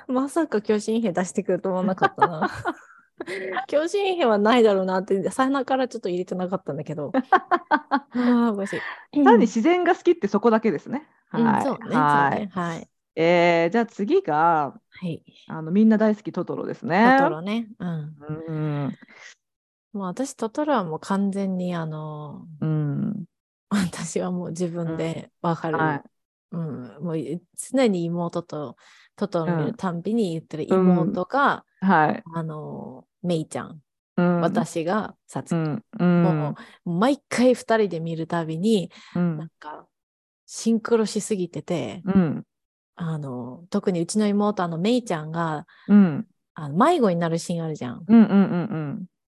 まさか巨神兵出してくると思わなかったな。巨人兵はないだろうなって、さなからちょっと入れてなかったんだけど。ああ、おかしい。単に自然が好きってそこだけですね。はい。そうね。はい。はい、えー、じゃあ次が、はい、あのみんな大好きトトロですね。トトロね。うん。うん、もう私トトロはもう完全にあの、うん、私はもう自分でわかる。うん、はい、うん、もう常に妹とトトロ見るたんびに言ってる妹が、うん、はい、あのメイちゃん、うん、私がさつき、うん、もう毎回2人で見るたびに、うん、なんかシンクロしすぎてて、うん、あの特にうちの妹あのメイちゃんが、うん、あの迷子になるシーンあるじゃん、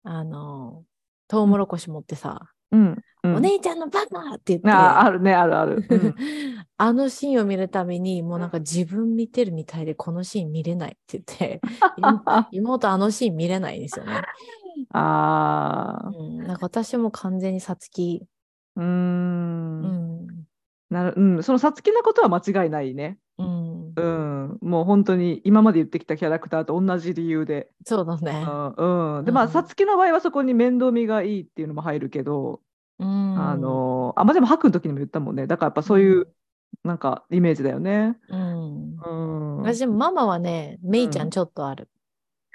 あのトウモロコシ持ってさ、うんお姉ちゃんのバカって言って。ああるね、あるある。あのシーンを見るたびに、もうなんか自分見てるみたいで、このシーン見れないって言って、妹あのシーン見れないんですよね。ああ、うん。なんか私も完全にさつき。うん。うん。なるうん、そのさつきなことは間違いないね。うん。うんう。ん、もう本当に今まで言ってきたキャラクターと同じ理由で。そうだね。うんうん、でまあうんさつきの場合はそこに面倒見がいいっていうのも入るけど、うん。あのあまあでもハクの時にも言ったもんねだからやっぱそういうなんかイメージだよね。うん。うん、あ私もママはね、メイちゃんちょっとある。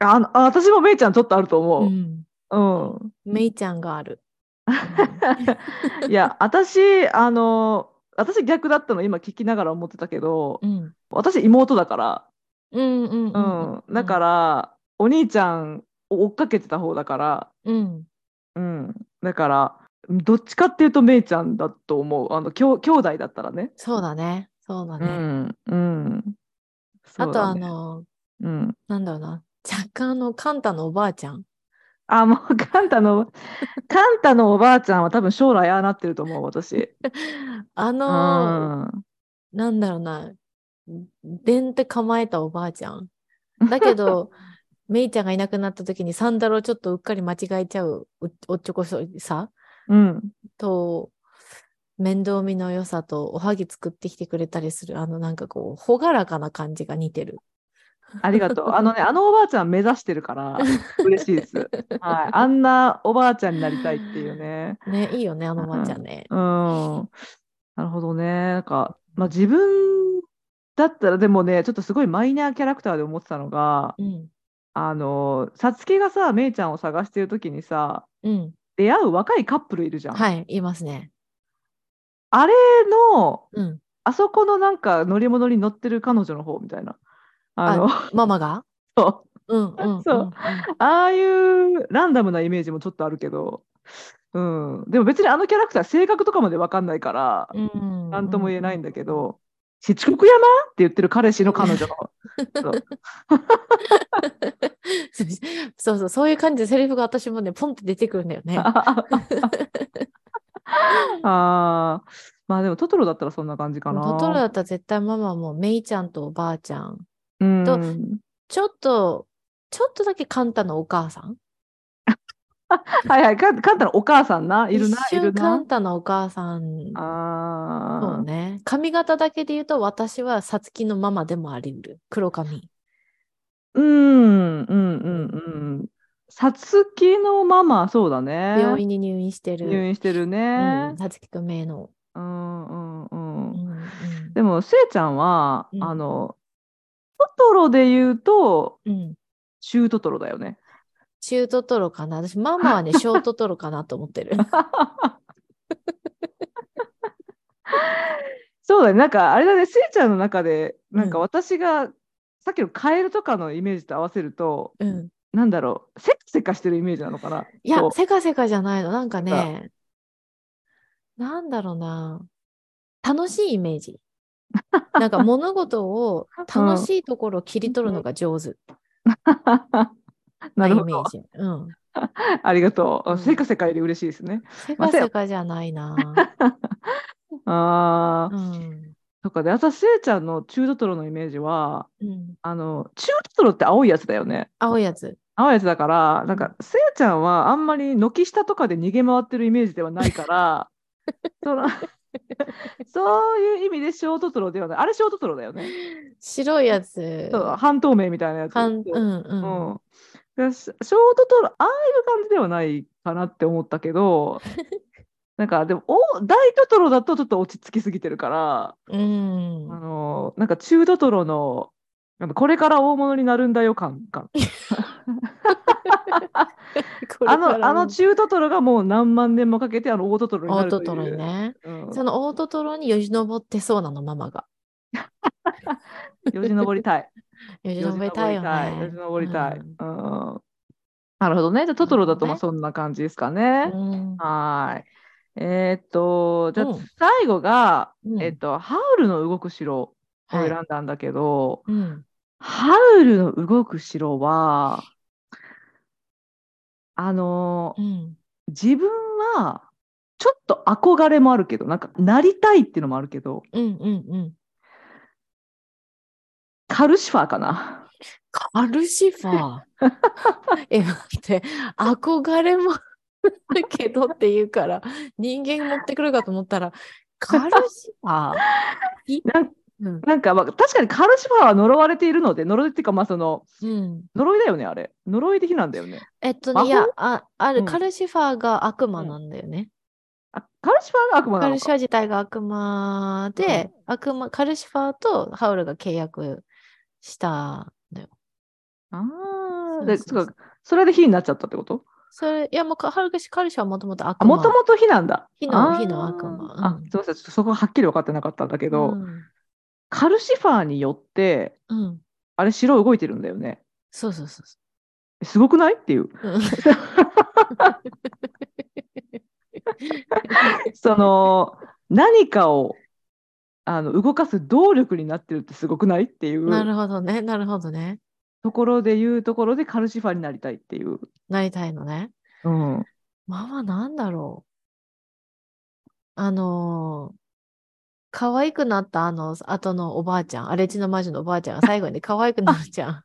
ああ私もめいちゃんちょっとあるとう思う。ん。うんメイちゃんがある。いや私あの私逆だったの今聞きながら思ってたけど、うん。私妹だから、うんうんううんん。だからお兄ちゃんを追っかけてた方だから、うん。うん、だからどっちかっていうとめいちゃんだと思うあのきょ兄弟だったらね。そうだね。そうだうね。んうん、そあとあの、うん、なんだろうな。若干あの、カンタのおばあちゃん。あもうカンタの カンタのおばあちゃんは多分将来ああなってると思う私。あうの、んなんだろうな。でんって構えたおばあちゃん。だけど、メイちゃんがいなくなった時にサンダルをちょっとうっかり間違えちゃうおおっちょこさうん、と、面倒見の良さとおはぎ作ってきてくれたりする、あのなんかこう、朗らかな感じが似てる。ありがとう。あのね、あのおばあちゃん目指してるから嬉しいです。はい、あんなおばあちゃんになりたいっていうね。ね、いいよね、あのおばあちゃんね。うん。なるほどね。なんか、まあ、自分だったらでもね、ちょっとすごいマイナーキャラクターで思ってたのが、うん。あの、さつきがさ、めいちゃんを探してる時にさ、うん。出会う若いカップルいるじゃん。はい、いますね。あれの、うん。あそこのなんか乗り物に乗ってる彼女の方みたいな。あの、ママが？そううんうん。そうんああいうランダムなイメージもちょっとあるけど、うん、でも別にあのキャラクター性格とかまで分かんないから、うん。なんとも言えないんだけど、七国山って言ってる彼氏の彼女の。そう そうそう、そういう感じでセリフが私もね、ポンって出てくるんだよね。あーまあでもトトロだったらそんな感じかな。トトロだったら絶対ママもメイちゃんとおばあちゃん、とちょっと、ちょっとだけカンタのお母さん はいはい、カンカンタのお母さんな、いるな、一いるな？瞬カンタのお母さん。あーそうね。髪型だけで言うと私はさつきのママでもあり得る。黒髪。うん、うん、うん、うん。さつきのママ、そうだね。病院に入院してる。入院してるねうん。さつきくんめの。うん、うん、う。うんんでも、せいちゃんは、うんあの、トトロで言うと、うん。うん。中トトロだよね。中トトロかな私、ママはね、小トトロかなと思ってる。そうだね。なんか、あれだね、せいちゃんの中で、なんかうん私が、さっきのカエルとかのイメージと合わせると、うん。なんだろう、せかせかしてるイメージなのかな。いやせかせかじゃないの。なんかね、なんだろうな。楽しいイメージ。なんか物事を楽しいところを切り取るのが上手な なるほど。うん。ありがとう。うんせかせかより嬉しいですね。せかせかじゃないな。ああ、うん。とかで、私、せいちゃんの中トトロのイメージは、うん。あの、中トトロって青いやつだよね。青いやつ。青いやつだから、なんか、せいちゃんはあんまり軒下とかで逃げ回ってるイメージではないから、そのそういう意味で小トトロではない。あれ小トトロだよね。白いやつ。そう半透明みたいなやつ。うんうん。うんでし小トトロ、ああいう感じではないかなって思ったけど、なんかでもお大トトロだとちょっと落ち着きすぎてるから、うん。あのなんか中トトロのこれから大物になるんだよ感感。あのあの中トトロがもう何万年もかけてあの大トトロになるという。大トトロにね。うんその大トトロによじ登ってそうなの、ママが。よじ登りたい。よじ登りたいよね。よじ登りたい。うんうんなるほどね。じゃあトトロだとまあそんな感じですかね。うんはーい。えーっと、じゃ最後が、うんえっと、ハウルの動く城をはい選んだんだけど、うん。ハウルの動く城は、あの。自分はちょっと憧れもあるけど、なんかなりたいっていうのもあるけど、うんうんうん。カルシファーかな？カルシファー？え、待って、憧れもあるけどって言うから、人間持ってくるかと思ったら、カルシファー？いなんか、まあ、確かにカルシファーは呪われているので、呪いっていうか、まあ、その、うん。呪いだよね、あれ。呪い的なんだよね。えっとね、いや、あ、ある、うんカルシファーが悪魔なんだよね。あ、カルシファーが悪魔なのか。カルシファー自体が悪魔で、悪魔、カルシファーとハウルが契約したのよ。ああ、で、そうかそれで火になっちゃったってこと？それ、いや、もうカハルカシカルシファーはもともと悪あ、魔。もともと火なんだ。火の火の悪魔うんあ、すみません。ちょっとそこははっきり分かってなかったんだけど、うん。カルシファーによって、うん。あれ、城動いてるんだよね。そうそうそうそすごくない？っていう。その、何かを、あの、動かす動力になってるってすごくないっていうなるほどね。なるほどね。ところで言うところでカルシファーになりたいっていう。なりたいのね。うん。ママなんだろう。あのー可愛くなったあの後のおばあちゃん、荒地の魔女のおばあちゃんが最後に可愛くなるじゃん。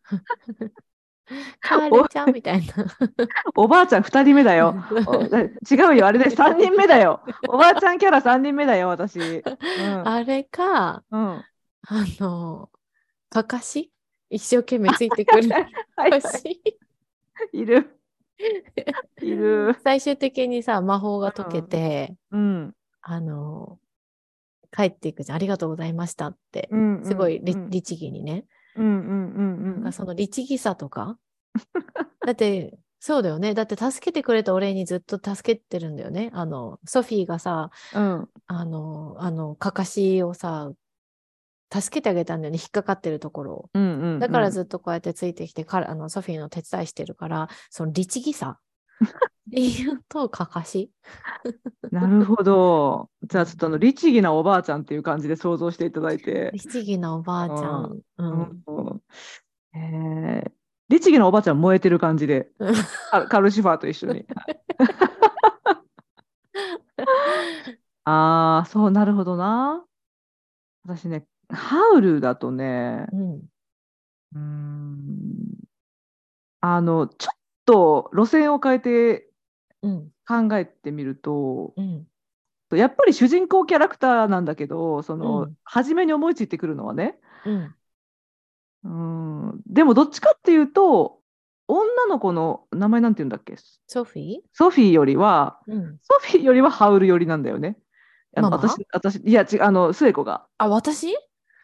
カーレちゃんみたいな。おばあちゃん2人目だよ。お違うよ、あれで3人目だよ。おばあちゃんキャラ3人目だよ、私。うん。あれか、うん、あのーかかし？一生懸命ついてくるはいかかし？いる。いる。最終的にさ、魔法が解けて、うん。あのー帰っていくじゃん。ありがとうございましたって。うんすごいりうん律儀にね。うんうんうんうんなんかその律儀さとか？だって、そうだよね。だって助けてくれたお礼にずっと助けてるんだよね。あの、ソフィーがさ、うんあの、あの、かかしをさ、助けてあげたんだよね。引っかかってるところを。うんうんだからずっとこうやってついてきて、からあのソフィーの手伝いしてるから、その律儀さっていうと、かかし？なるほど。じゃあちょっとあの律儀なおばあちゃんっていう感じで想像していただいて。律儀なおばあちゃん。う。うんんえー律儀なおばあちゃん燃えてる感じでうんカカルシファーと一緒に。ああ、そう、なるほどな。私ね、ハウルだとね、うん。うーん、あの、ちょっと路線を変えてうん。考えてみると、うん。やっぱり主人公キャラクターなんだけど、その、うん初めに思いついてくるのはね、うん。うん、でもどっちかっていうと、女の子の名前なんて言うんだっけ？ソフィー？ソフィーよりは、うん。ソフィーよりはハウル寄りなんだよね。あのママ？私、私、いや、違う、あの、末子が。あ、私？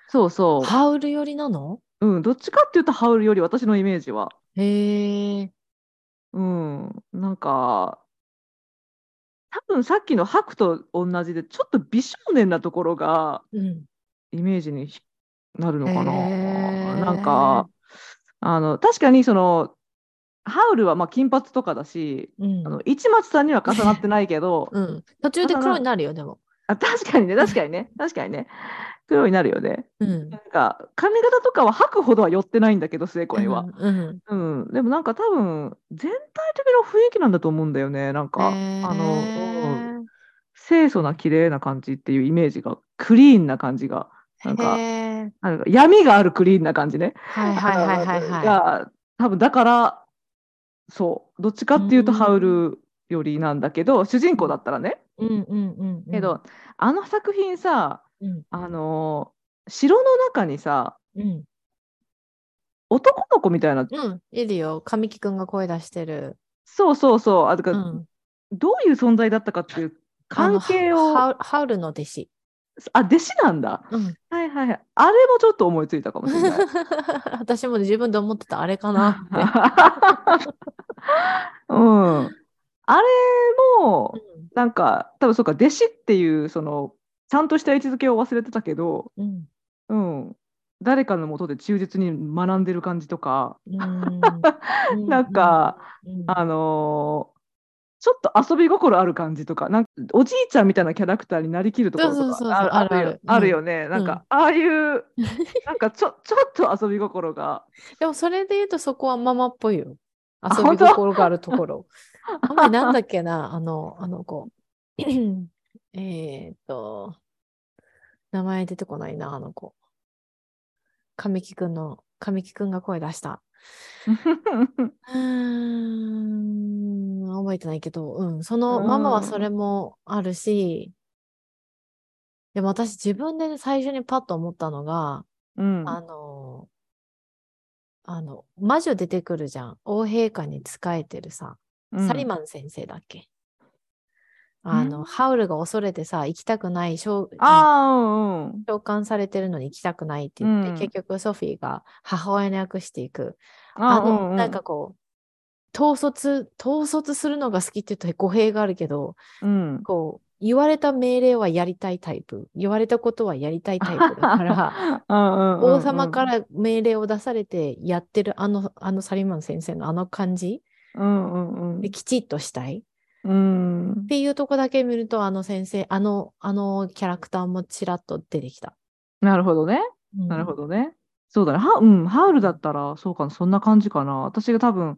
そうそハウル寄りなの？う。うん、どっちかっていうとハウルより私のイメージは。へえ。うん、なんか、多分さっきのハクと同じで、ちょっと美少年なところがうん。イメージにひなるのかな。なんか、あの、確かにその、ハウルはまあ金髪とかだし、うんあの市松さんには重なってないけど、うん。途中で黒になるよ、でも。あ確かにね、確かにね、確かにね、黒になるよね。うん。なんか髪型とかは吐くほどは寄ってないんだけど、末子には。うん。うん、でもなんか多分、全体的な雰囲気なんだと思うんだよね。なんか、へーあの、うん清楚な綺麗な感じっていうイメージが、クリーンな感じが、なんか、なんか闇があるクリーンな感じね。はいはいはいはいはい。が、多分だから、そう、どっちかっていうとうんハウルよりなんだけど、主人公だったらね。うんうんうんうん。けど、あの作品さ、うん、あのー城の中にさ、うん。男の子みたいな、うん。いるよ。神木くんが声出してる。そうそうそう、あだからうん。どういう存在だったかっていう関係を、ハウルの弟子。弟子なんだ。うん。はいはいはい。あれもちょっと思いついたかもしれない。私も自分で思ってたあれかな。うん。あれも、うなんか、多分そうか、弟子っていう、その、ちゃんとした位置づけを忘れてたけど、ん。うん。誰かのもとで忠実に学んでる感じとか、うん。なんか、うん、あのーちょっと遊び心ある感じとか、なんかおじいちゃんみたいなキャラクターになりきるところとかあるよね。なんか、ああいう、なんかちょちょっと遊び心が。でもそれで言うとそこはママっぽいよ。あ遊び心があるところ。あんまりなんだっけな、あの、あの子。えーっと、名前出てこないな、あの子。神木くんの、神木くんが声出した。うーん、覚えてないけど、うん、そのうんママはそれもあるし、でも私自分で、ね、最初にパッと思ったのが、うん。あの、あの、魔女出てくるじゃん。王陛下に仕えてるさ、うんサリマン先生だっけ？あの、うんハウルが恐れてさ、行きたくない、召あうんうん。召喚されてるのに行きたくないって言って、うん結局ソフィーが母親に訳していく。ああの、うんうんなんかこう、統率、統率するのが好きって言うと語弊があるけど、うん。こう、言われた命令はやりたいタイプ。言われたことはやりたいタイプだから、王 王様から命令を出されてやってるあの、あのサリマン先生のあの感じうんうんうんできちっとしたい。うんっていうとこだけ見ると、あの先生、あの、あのキャラクターもちらっと出てきた。なるほどね。なるほどね。そうだね。は、うん、ハウルだったら、そうかな、そんな感じかな。私が多分、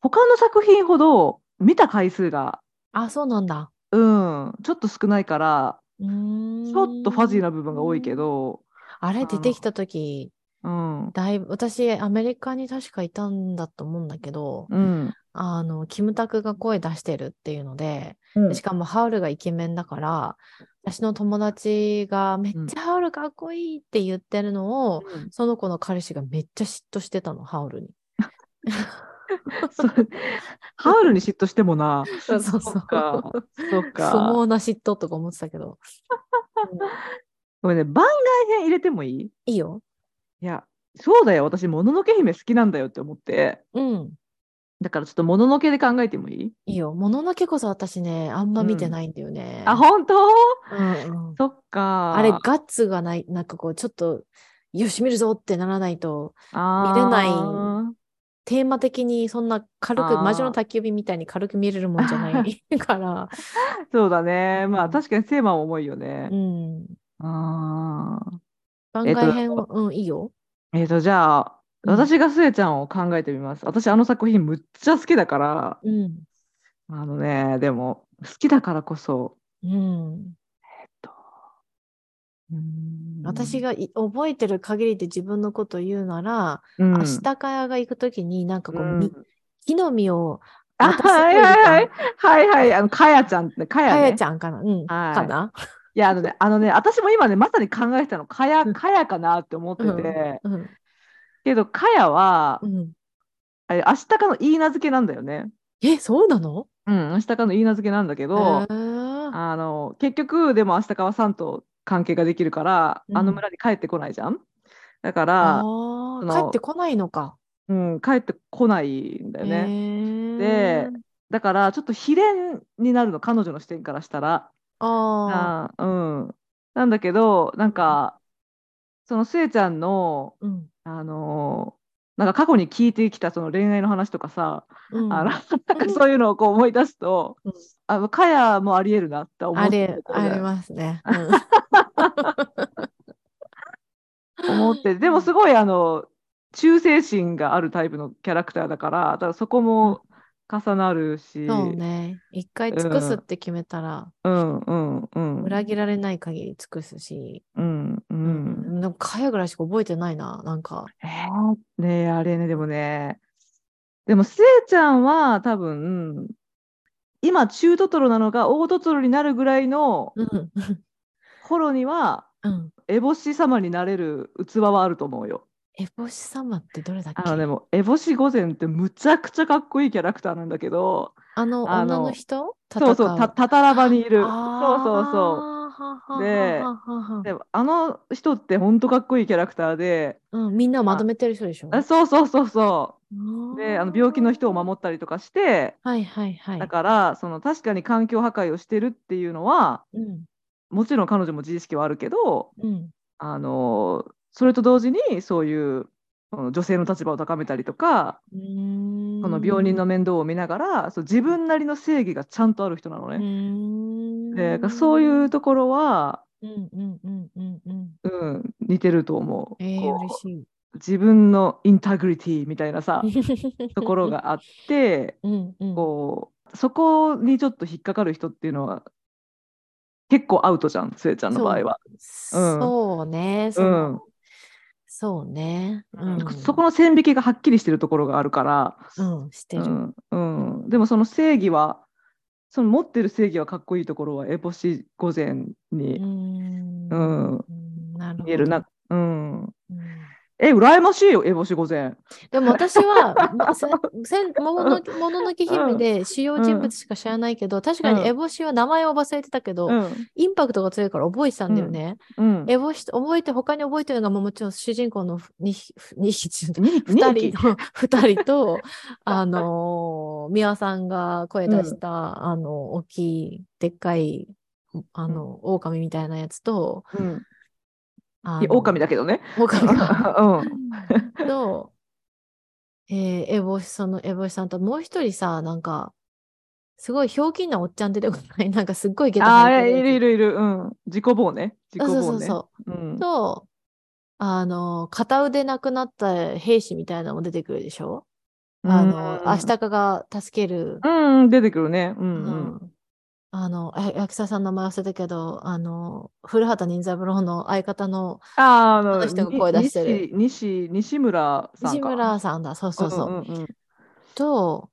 他の作品ほど見た回数が、あ、そうなんだ。うん、ちょっと少ないから、うーんちょっとファジーな部分が多いけ。ど、あれあ出てきたとき、うん、だいぶ、私、アメリカに確かいたんだと思うんだけど、うん、あの、キムタクが声出してるっていうので、うん。しかもハウルがイケメンだから、私の友達がめっちゃハウルかっこいいって言ってるのを、うん。その子の彼氏がめっちゃ嫉妬してたの、ハウルに。ハウルに嫉妬してもな、そうそうそっか、そっ不か。毛な嫉妬とか思ってたけど。う んごめんね、番外編入れてもいい？いいよ。いや、そうだよ、私、もののけ姫好きなんだよって思って、うん。だからちょっともののけで考えてもいい？いいよ。もののけこそ私ね、あんま見てないんだよね。あ、本当？うんうんそっか。あれ、ガッツがない、なんかこう、ちょっと、よし、見るぞってならないと、あ見れないーテーマ的にそんな軽く、魔女の宅急便みたいに軽く見れるもんじゃない から。そうだね。まあうん確かにテーマも重いよねう。ん。ああ。番えっと外編は、うん、いいよ。えっと、じゃあ、うん私がスエちゃんを考えてみます。私、あの作品むっちゃ好きだから、うん。あのね、でも、好きだからこそ、うん。うーん私、がい覚えてる限りで自分のこと言うなら、うん、明日かやが行くときになんかこう、うんみ木の実をあ、はいはいはい。はいはい。あの、かやちゃんって、かやね。かやちゃんかなうん。はいかな？いや、あのね、あのね、私も今ね、まさに考えてたの、かや、うんかやかなって思ってて、うん。けど、かやはう、ん。あれ明日かの言い名付けなんだよね。え、そうなの？うん、明日かの言い名付けなんだけど、あの結局でも明日かはさんと関係ができるから、うんあの村に帰ってこないじゃん。だかあら、帰ってこないのか。うん、帰ってこないんだよね。ねでだからちょっと悲恋になるの彼女の視点からしたら。ああ。うん、なんだけどなんかそのスエちゃんの、うん。あのーなんか過去に聞いてきたその恋愛の話とかさ、うんあの なんかそういうのをこう思い出すと、うんあかやもありえるなって思あってれ、ありますね。思ってでもすごいあの忠誠心があるタイプのキャラクターだからだからそこも重なるし、そうね。一回尽くすって決めたら、うんうんうん裏切られない限り尽くすし、うんううんん。でも、かやぐらいしか覚えてないな、なんか。えーねえあれねでもねでもスエちゃんは多分今中トトロなのが大トトロになるぐらいのうん。頃にはうん。烏帽子様になれる器はあると思うよ。エボシ様ってどれだっけ？あのでも烏帽子御前ってむちゃくちゃかっこいいキャラクターなんだけどあの女の人？そうそうたたたらばにいる。そうそうそう。ででもあの人ってほんとかっこいいキャラクターでうん、みんなをまとめてる人でしょ？あそうそうそうそう。であの病気の人をっ守ったりとかしてはいはいはい。だからその確かに環境破壊をしてるっていうのはうん。もちろん彼女も自意識はあるけどうん。あのそれと同時にそういう女性の立場を高めたりとかうーんその病人の面倒を見ながらそう自分なりの正義がちゃんとある人なのうね。でそういうところは、うんうんうんうんうん。うん、似てると思う。えー、こう嬉しい。自分のインタグリティみたいなさ ところがあってうんうん。こうそこにちょっと引っかかる人っていうのは結構アウトじゃんスエちゃんの場合は。うんそうね。そのそうね。うん。そこの線引きがはっきりしてるところがあるから、うん、してる。うんうん、でもその正義はその持ってる正義はかっこいいところは烏帽子御前に、うんうん、見えるな。うん。うんえ、羨ましいよ、烏帽子御前。でも私は、もののもののけ姫で主要人物しか知らないけど、確かにうん烏帽子は名前を忘れてたけど、うん。インパクトが強いから覚えてたんだよね。うん。烏帽子覚えて、他に覚えてるのがもちろん主人公の2匹、人の、二人と、あのー、美輪さんが声出した、あの、大きい、でっかい、あの、狼みたいなやつと、うん。あいや狼だけどね。狼が。うん。と、えー、エボシそのエボシさんともう一人さ、なんか、すごいひょうきんなおっちゃん出てこない？なんかすっごいゲタああ、履いてるいるいる。うん。自己棒ね。自己そう棒ね。そうそう。うん。と、あの、片腕なくなった兵士みたいなのも出てくるでしょ？あの、うんアシタカが助ける、うん、出てくるね。ううんうん。あの、え役者さんの名前忘れたけど、あの、古畑任三郎の相方のああ、あの、あの人が声出してるに西、西、西村さん西か。村さんだ、そうそうそう。んんうんと、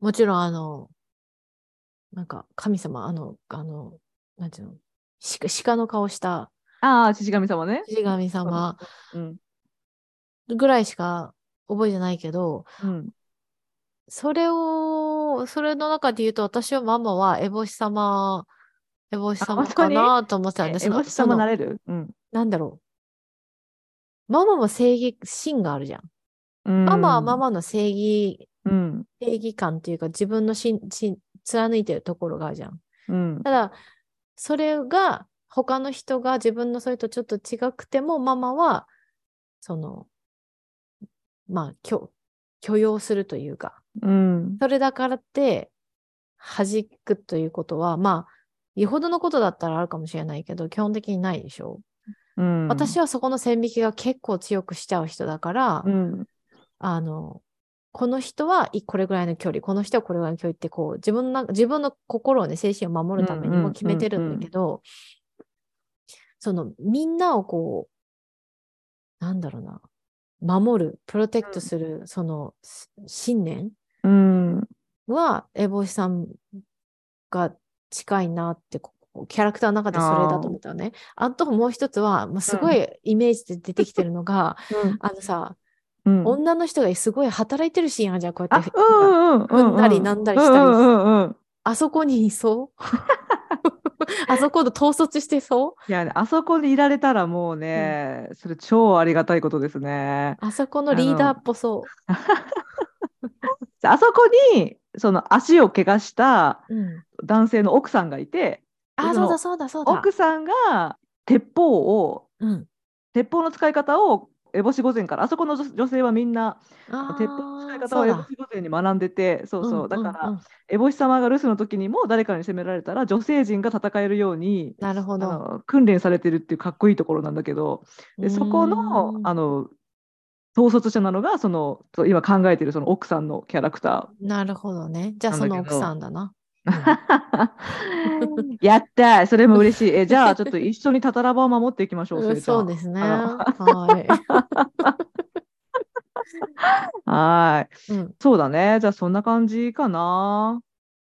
もちろんあの、なんか神様、あの、あの、なんていうの、鹿鹿の顔したああ、獅子神様ね。獅子神様うん。ぐらいしか覚えてないけど、うん。それを、それの中で言うと、私はママはエボシ様、エボシ様かなと思ってたんですえ、もしその様なれる？うん。なんだろう。ママも正義心があるじゃん。うんママはママの正義、うん。正義感っていうか自分のしんし貫いてるところがあるじゃん。うん。ただ、それが他の人が自分のそれとちょっと違くても、ママは、その、まあ、許許容するというか、うん。それだからって弾くということは、まあ、よほどのことだったらあるかもしれないけど、基本的にないでしょうん。私はそこの線引きが結構強くしちゃう人だから、うん。あの、この人はいこれぐらいの距離、この人はこれぐらいの距離って、こう、自分の、自分の心をね、精神を守るためにも決めてるんだけど、その、みんなをこう、なんだろうな、守る、プロテクトする、その、し信念うん。は、エボシさんが近いなって、キャラクターの中でそれだと思ったのね。あともう一つは、もうすごいイメージで出てきてるのが、あのさ、うん。女の人がすごい働いてるシーンあるじゃん、こうやあって。、うんうんうん。踏んだりなんだりしたりうんうんうん。あそこにいそう？あそこで統率してそう？いやね、あそこにいられたらもうね、それ超ありがたいことですね。あそこのリーダーっぽそう。あそこにその足を怪我したうん、男性の奥さんがいて、あ、そのそうだそうだそうだ。奥さんが鉄砲をうん、鉄砲の使い方を烏帽子御前からあそこの女女性はみんなあ鉄砲の使いー方を烏帽子御前に学んでてそうそう、だから、んん。ん烏帽子様が留守の時にも誰かに攻められたら女性陣が戦えるようにあなるほど。の訓練されてるっていうかっこいいところなんだけどでそこのあの統率者なのがその今考えてるその奥さんのキャラクタなるほどね。じゃあその奥さんだな。ー。やったーそれも嬉しい。えじゃあちょっと一緒にタタラバを守っていきましょう。そうですね。あはい。はーい。うん、そうだね。じゃあそんな感じかな。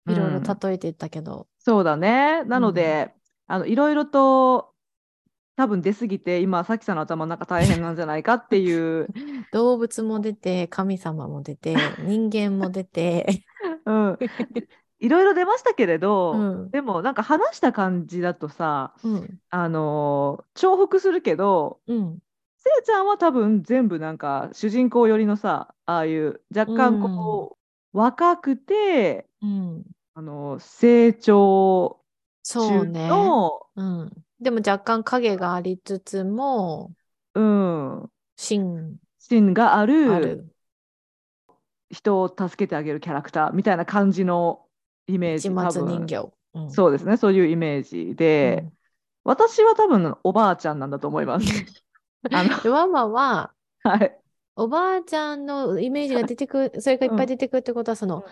いろいろうん例えていったけど。そうだね。なので、あのいろいろと多分出過ぎて今さきさんの頭の中大変なんじゃないかっていう、動物も出て、神様も出て、人間も出て。うん、いろいろ出ましたけれど、うんでもなんか話した感じだとさ、うん。あのー重複するけどうん。せいちゃんは多分全部なんか主人公寄りのさああいう若干こう、若くて、うん。あのー成長中そうね。のう。ん。でも若干影がありつつも、うん、芯。芯があある。る。人を助けてあげるキャラクターみたいな感じのイメージ市多分松人形。うん。そうですね。そういうイメージで、私は多分おばあちゃんなんだと思います。あの。でママは、はい。おばあちゃんのイメージが出てくる、それがいっぱい出てくるってことは、その、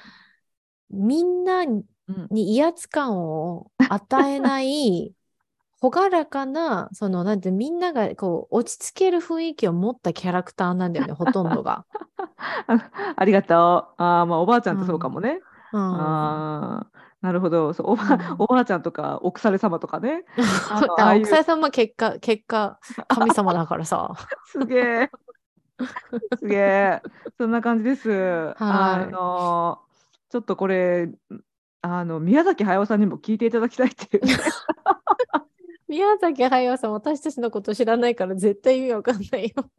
みんなにうん威圧感を与えない、朗らかな、その、なんて、みんながこう、落ち着ける雰囲気を持ったキャラクターなんだよね、ほとんどが。あ ありがとう。あーまあおばあちゃんってそうかもね。うん。あーなるほど。そうおば、うんおばあちゃんとか、奥され様とかね。あのあああいう奥さんさんは結果、結果、神様だからさ。すげえ。すげえ。そんな感じです。あの、ちょっとこれ、あの、宮崎駿さんにも聞いていただきたいっていうね。宮崎駿さん、私たちのこと知らないから絶対意味わかんないよ。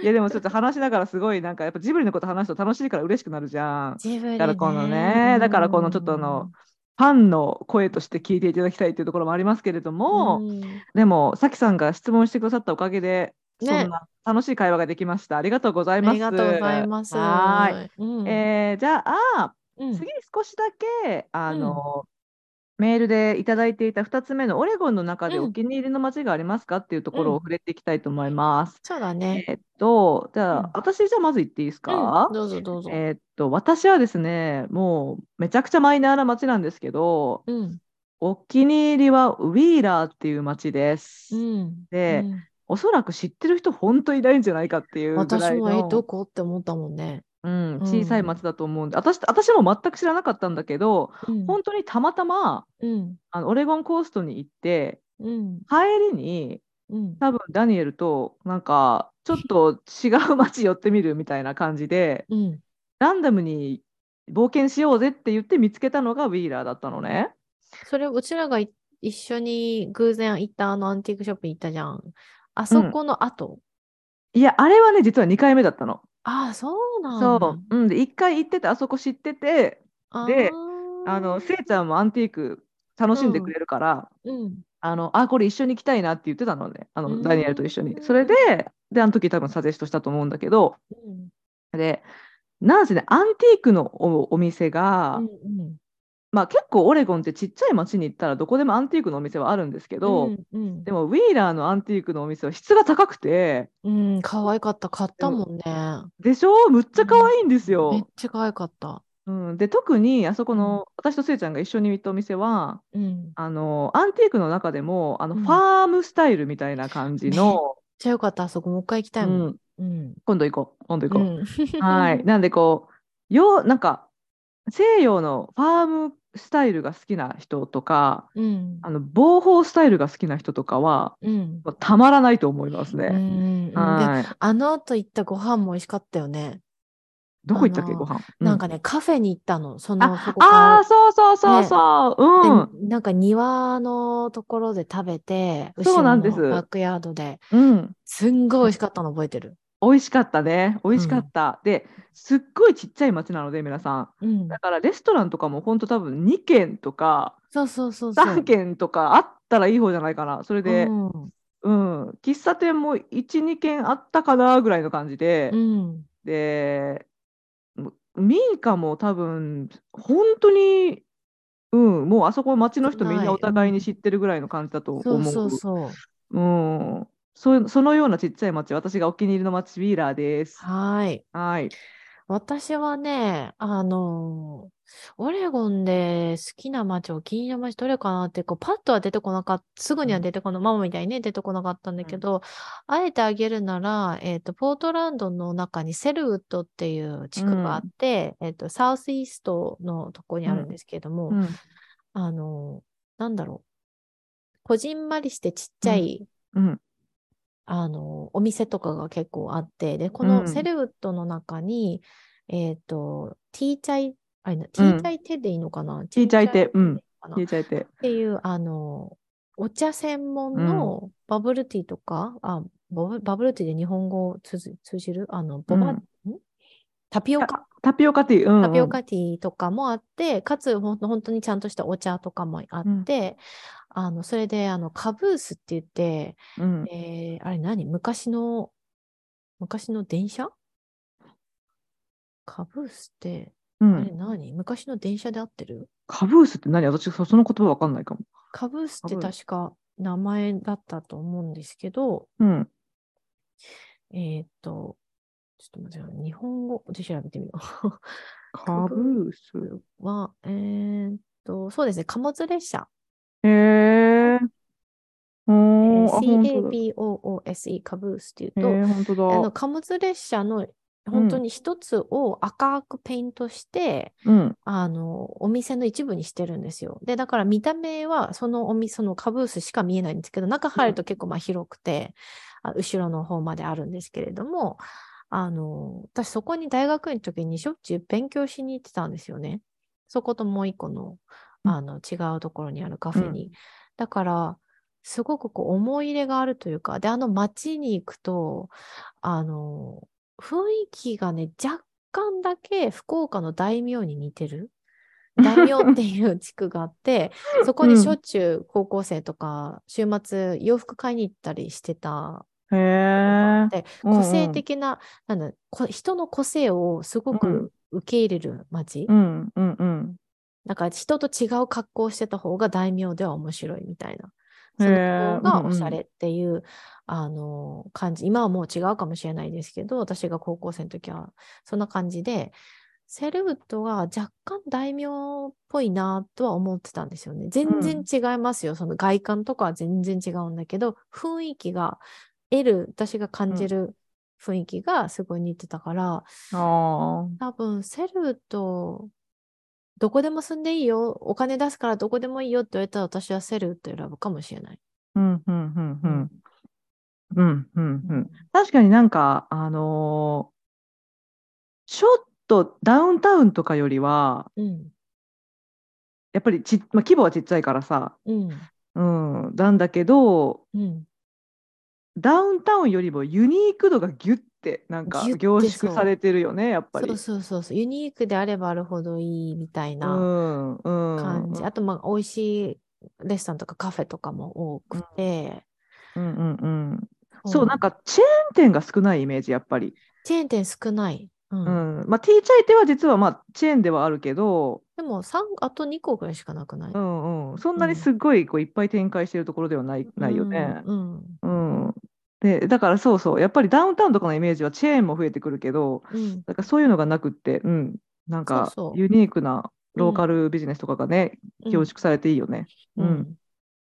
いや、でもちょっと話しながらすごい、なんかやっぱジブリのこと話すと楽しいから嬉しくなるじゃん。ジブリだからこのね、だからこのちょっとあの、ファンの声として聞いていただきたいというところもありますけれども、うんでも、さきさんが質問してくださったおかげで、ねそんな楽しい会話ができました。ありがとうございあます。りがとうございます。はーい。うんえーじゃあ、うん次少しだけ、あの、メールでいただいていた2つ目のオレゴンの中でうんお気に入りの街がありますかっていうところうんを触れていきたいと思います。そうだね。えっと、じゃあ、うん私じゃあまず言っていいですか？うん、どうぞどうぞ。えっと、私はですね、もうめちゃくちゃマイナーな街なんですけど、うん。お気に入りはウィーラーっていう街です。うん。でうんおそらく知ってる人本当いないんじゃないかっていうぐ私らいもえ、どの、こ？って思ったもんね。うん、うん小さい町だと思うんで、私、私も全く知らなかったんだけど、うん。本当にたまたまうん。あのオレゴンコーストに行って、うん。帰りにうん。多分ダニエルとなんかちょっと違う街寄ってみるみたいな感じで、うん。ランダムに冒険しようぜって言って見つけたのがウィーラーだったのね。それ、うちらがい一緒に偶然行ったあのアンティークショップに行ったじゃん。あそこの後？いや、あれはね、実は2回目だったの。ああ、そうなんだ。そう。うん、で、1回行ってて、あそこ知ってて、でああの、ーせいちゃんもアンティーク楽しんでくれるから、うん。あの、あ、これ一緒に行きたいなって言ってたのね、あの、うんダニエルと一緒に。それで、で、あの時多分サジェストしたと思うんだけど、うん。で、なんせね、アンティークのお、お店が、うんまあ結構オレゴンってちっちゃい町に行ったらどこでもアンティークのお店はあるんですけど、うんうんでもウィーラーのアンティークのお店は質が高くて、うん、可愛かった。買ったもんね。でしょ？むっちゃ可愛いんですめっよ。ちゃ可愛かった。うん、で、特にあそこの、私とせいちゃんが一緒に行ったお店は、うん。あの、アンティークの中でも、あの、うんファームスタイルみたいな感じの、めっちゃよかった。あそこもう一回行きたいもん。うん、うん。今度行こう、今度行こう。うんはい。。なんでこう、よなんか、西洋のファームスタイルが好きな人とか、うん。あの、防法スタイルが好きな人とかは、うん。たまらないと思いますうんね。うんではい。あの後行ったご飯も美味しかったよね。どこ行ったっけ、ご飯？なんかね、カフェに行ったの。そあの、あー、かそうそうそうそう。うん。でなんか庭のところで食べて、そうなんですバックヤードで、うん。すんごい美味しかったの覚えてる。美味しかったね。美味しかった。で、すっごいちっちゃい町なので、皆さん。うんだ。からレストランとかも本当多分2軒とかそうそうそうそう。3軒とかあったらいい方じゃないかな。それで、うんうん、喫茶店も1、2軒あったかなぐらいの感じで、うん。で、民家も多分、本当に、うん、もうあそこ町の人みんなお互いに知ってるぐらいの感じだと思う。そうそうそう。うん、そそのようなちっちゃい町、私がお気に入りの町、ウィーラーです。はい。はい。私はね、あの、オレゴンで好きな街、お気に入りの街どれかなって、こう、パッとは出てこなかった、すぐには出てこない、ママみたいにね、出てこなかったんだけど、あえてあげるなら、えっと、ポートランドの中にセルウッドっていう地区があって、えっと、サウスイーストのとこにあるんですけれども、うんあの、なんだろう。こじんまりしてちっちゃい、うんあの、お店とかが結構あって、で、こうん。のセルウッドの中に、えっと、ティーチャイ、あれな、ティーチャイテでいいのかな、ティーチャイテうんティーチャイテ。っていう、あの、お茶専門のバブルティーとか、あ、バブバブルティーで日本語通じ通じる？あの、ボバ、うん。ん？タピオカ？タピオカティー。うんうん。タピオカティーとかもあって、かつほん本当にちゃんとしたお茶とかもあって、あの、それで、あの、カブースって言って、うん。えーあれ何？昔の、昔の電車？カブースって、うあれん。何？昔の電車で合ってる？カブースって何？私、そその言葉わかんないかも。カブースって確か名前だったと思うんですけど、うん。えーっと、ちょっと待ってよ、日本語で調べてみよう。カブース。は、えーっと、そうですね、貨物列車。へえ。ー。CABOOSE、カブースっていうへと、え、本当あのだ。貨物列車の本当に一つを赤くペイントして、うん。あの、お店の一部にしてるんですよ。で、だから見た目はそのお店、そのカブースしか見えないんですけど、中入ると結構まあ広くて、あ後ろの方まであるんですけれども、あの、私そこに大学の時にしょっちゅう勉強しに行ってたんですよね。そこともう一個の、うんあの、違うところにあるカフェに。うんだから、すごくこう思い入れがあるというか、で、あの街に行くと、あの、雰囲気がね、若干だけ福岡の大名に似てる。大名っていう地区があって、そこにしょっちゅう高校生とか、週末洋服買いに行ったりしてたへえ。で、うんうん個性的な、なん人の個性をすごうんく受け入れる街。うんうんうん。だから人と違う格好をしてた方が大名では面白いみたいな。へそのー方がうんうんおしゃれっていう、あの感じ。今はもう違うかもしれないですけど、私が高校生の時はそんな感じで、セルウッドが若干大名っぽいなとは思ってたんですよね。全然違いますよ。その外観とかは全然違うんだけど、雰囲気が、得る、私が感じる雰囲気がすごい似てたから、ああ。多分セルウッド、どこでも住んでいいよ、お金出すからどこでもいいよって言われたら私はセルウッド選ぶかもしれない。うんうんうんうん。うんうんうん。確かになんか、あのーちょっとダウンタウンとかよりは、うん。やっぱりち、まあ、規模はちっちゃいからさ、うん。うん、なんだけど、うん。ダウンタウンよりもユニーク度がギュッてなんか凝縮されてるよね、やっぱり。そうそうそうそう。ユニークであればあるほどいいみたいうな。んうん感じ。あと、まあ、美味しいレストランとかカフェとかも多くて。うんうんうん。そう、なんか。かチェーン店が少ないイメージ、やっぱり。チェーン店少ない。うん。うん。まあ、ティーチャイテは実はまあチェーンではあるけど、でも、三あと2個ぐらいしかなくない、うんうん。そんなにすごいこういっぱい展開してるところではない、ないよね。うん。うん。うん。で、だからそうそう、やっぱりダウンタウンとかのイメージはチェーンも増えてくるけど、うん。だからそういうのがなくって、うん。なんかユニークなローカルビジネスとかがね、うん凝縮されていいよね。ううんん。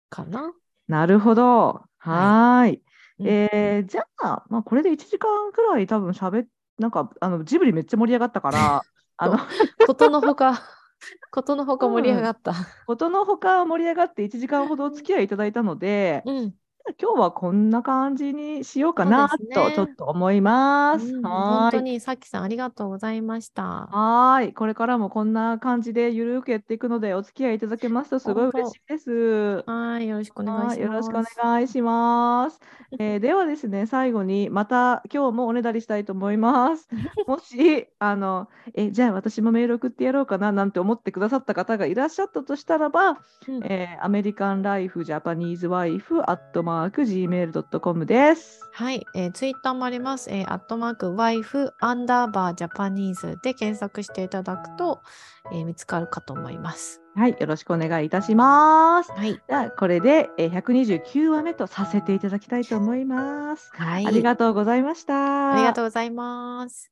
かな。なるほど。はーい。うんえーじゃあ、まあ、これで1時間くらい多分しゃべなんかあのジブリめっちゃ盛り上がったから、あのことのほか、ことのほか盛り上がった。ことのほか盛り上がって1時間ほどお付き合いいただいたので、うん。今日はこんな感じにしようかなとちょっと思います。うんは本当。にさっきさんありがとうございました。はーい。これからもこんな感じでゆるくやっていくので、お付き合いいただけますとすごい嬉しいです。はい、よろしくお願いします。はい、よろしくお願いします。えーではですね、最後にまた今日もおねだりしたいと思います。もし、あの、え、じゃあ私もメール送ってやろうかななんて思ってくださった方がいらっしゃったとしたらば、うんえーアメリカンライフジャパニーズワイフアットマーク Gmail.com です。はい、えー、ツイッターもあります。えー、アットマーク、ワイフ、アンダーバー、ジャパニーズで検索していただくと、えー見つかるかと思います。はい、よろしくお願いいたします。はい。じゃあ、これで、えー129話目とさせていただきたいと思います。はい。ありがとうございました。ありがとうございます。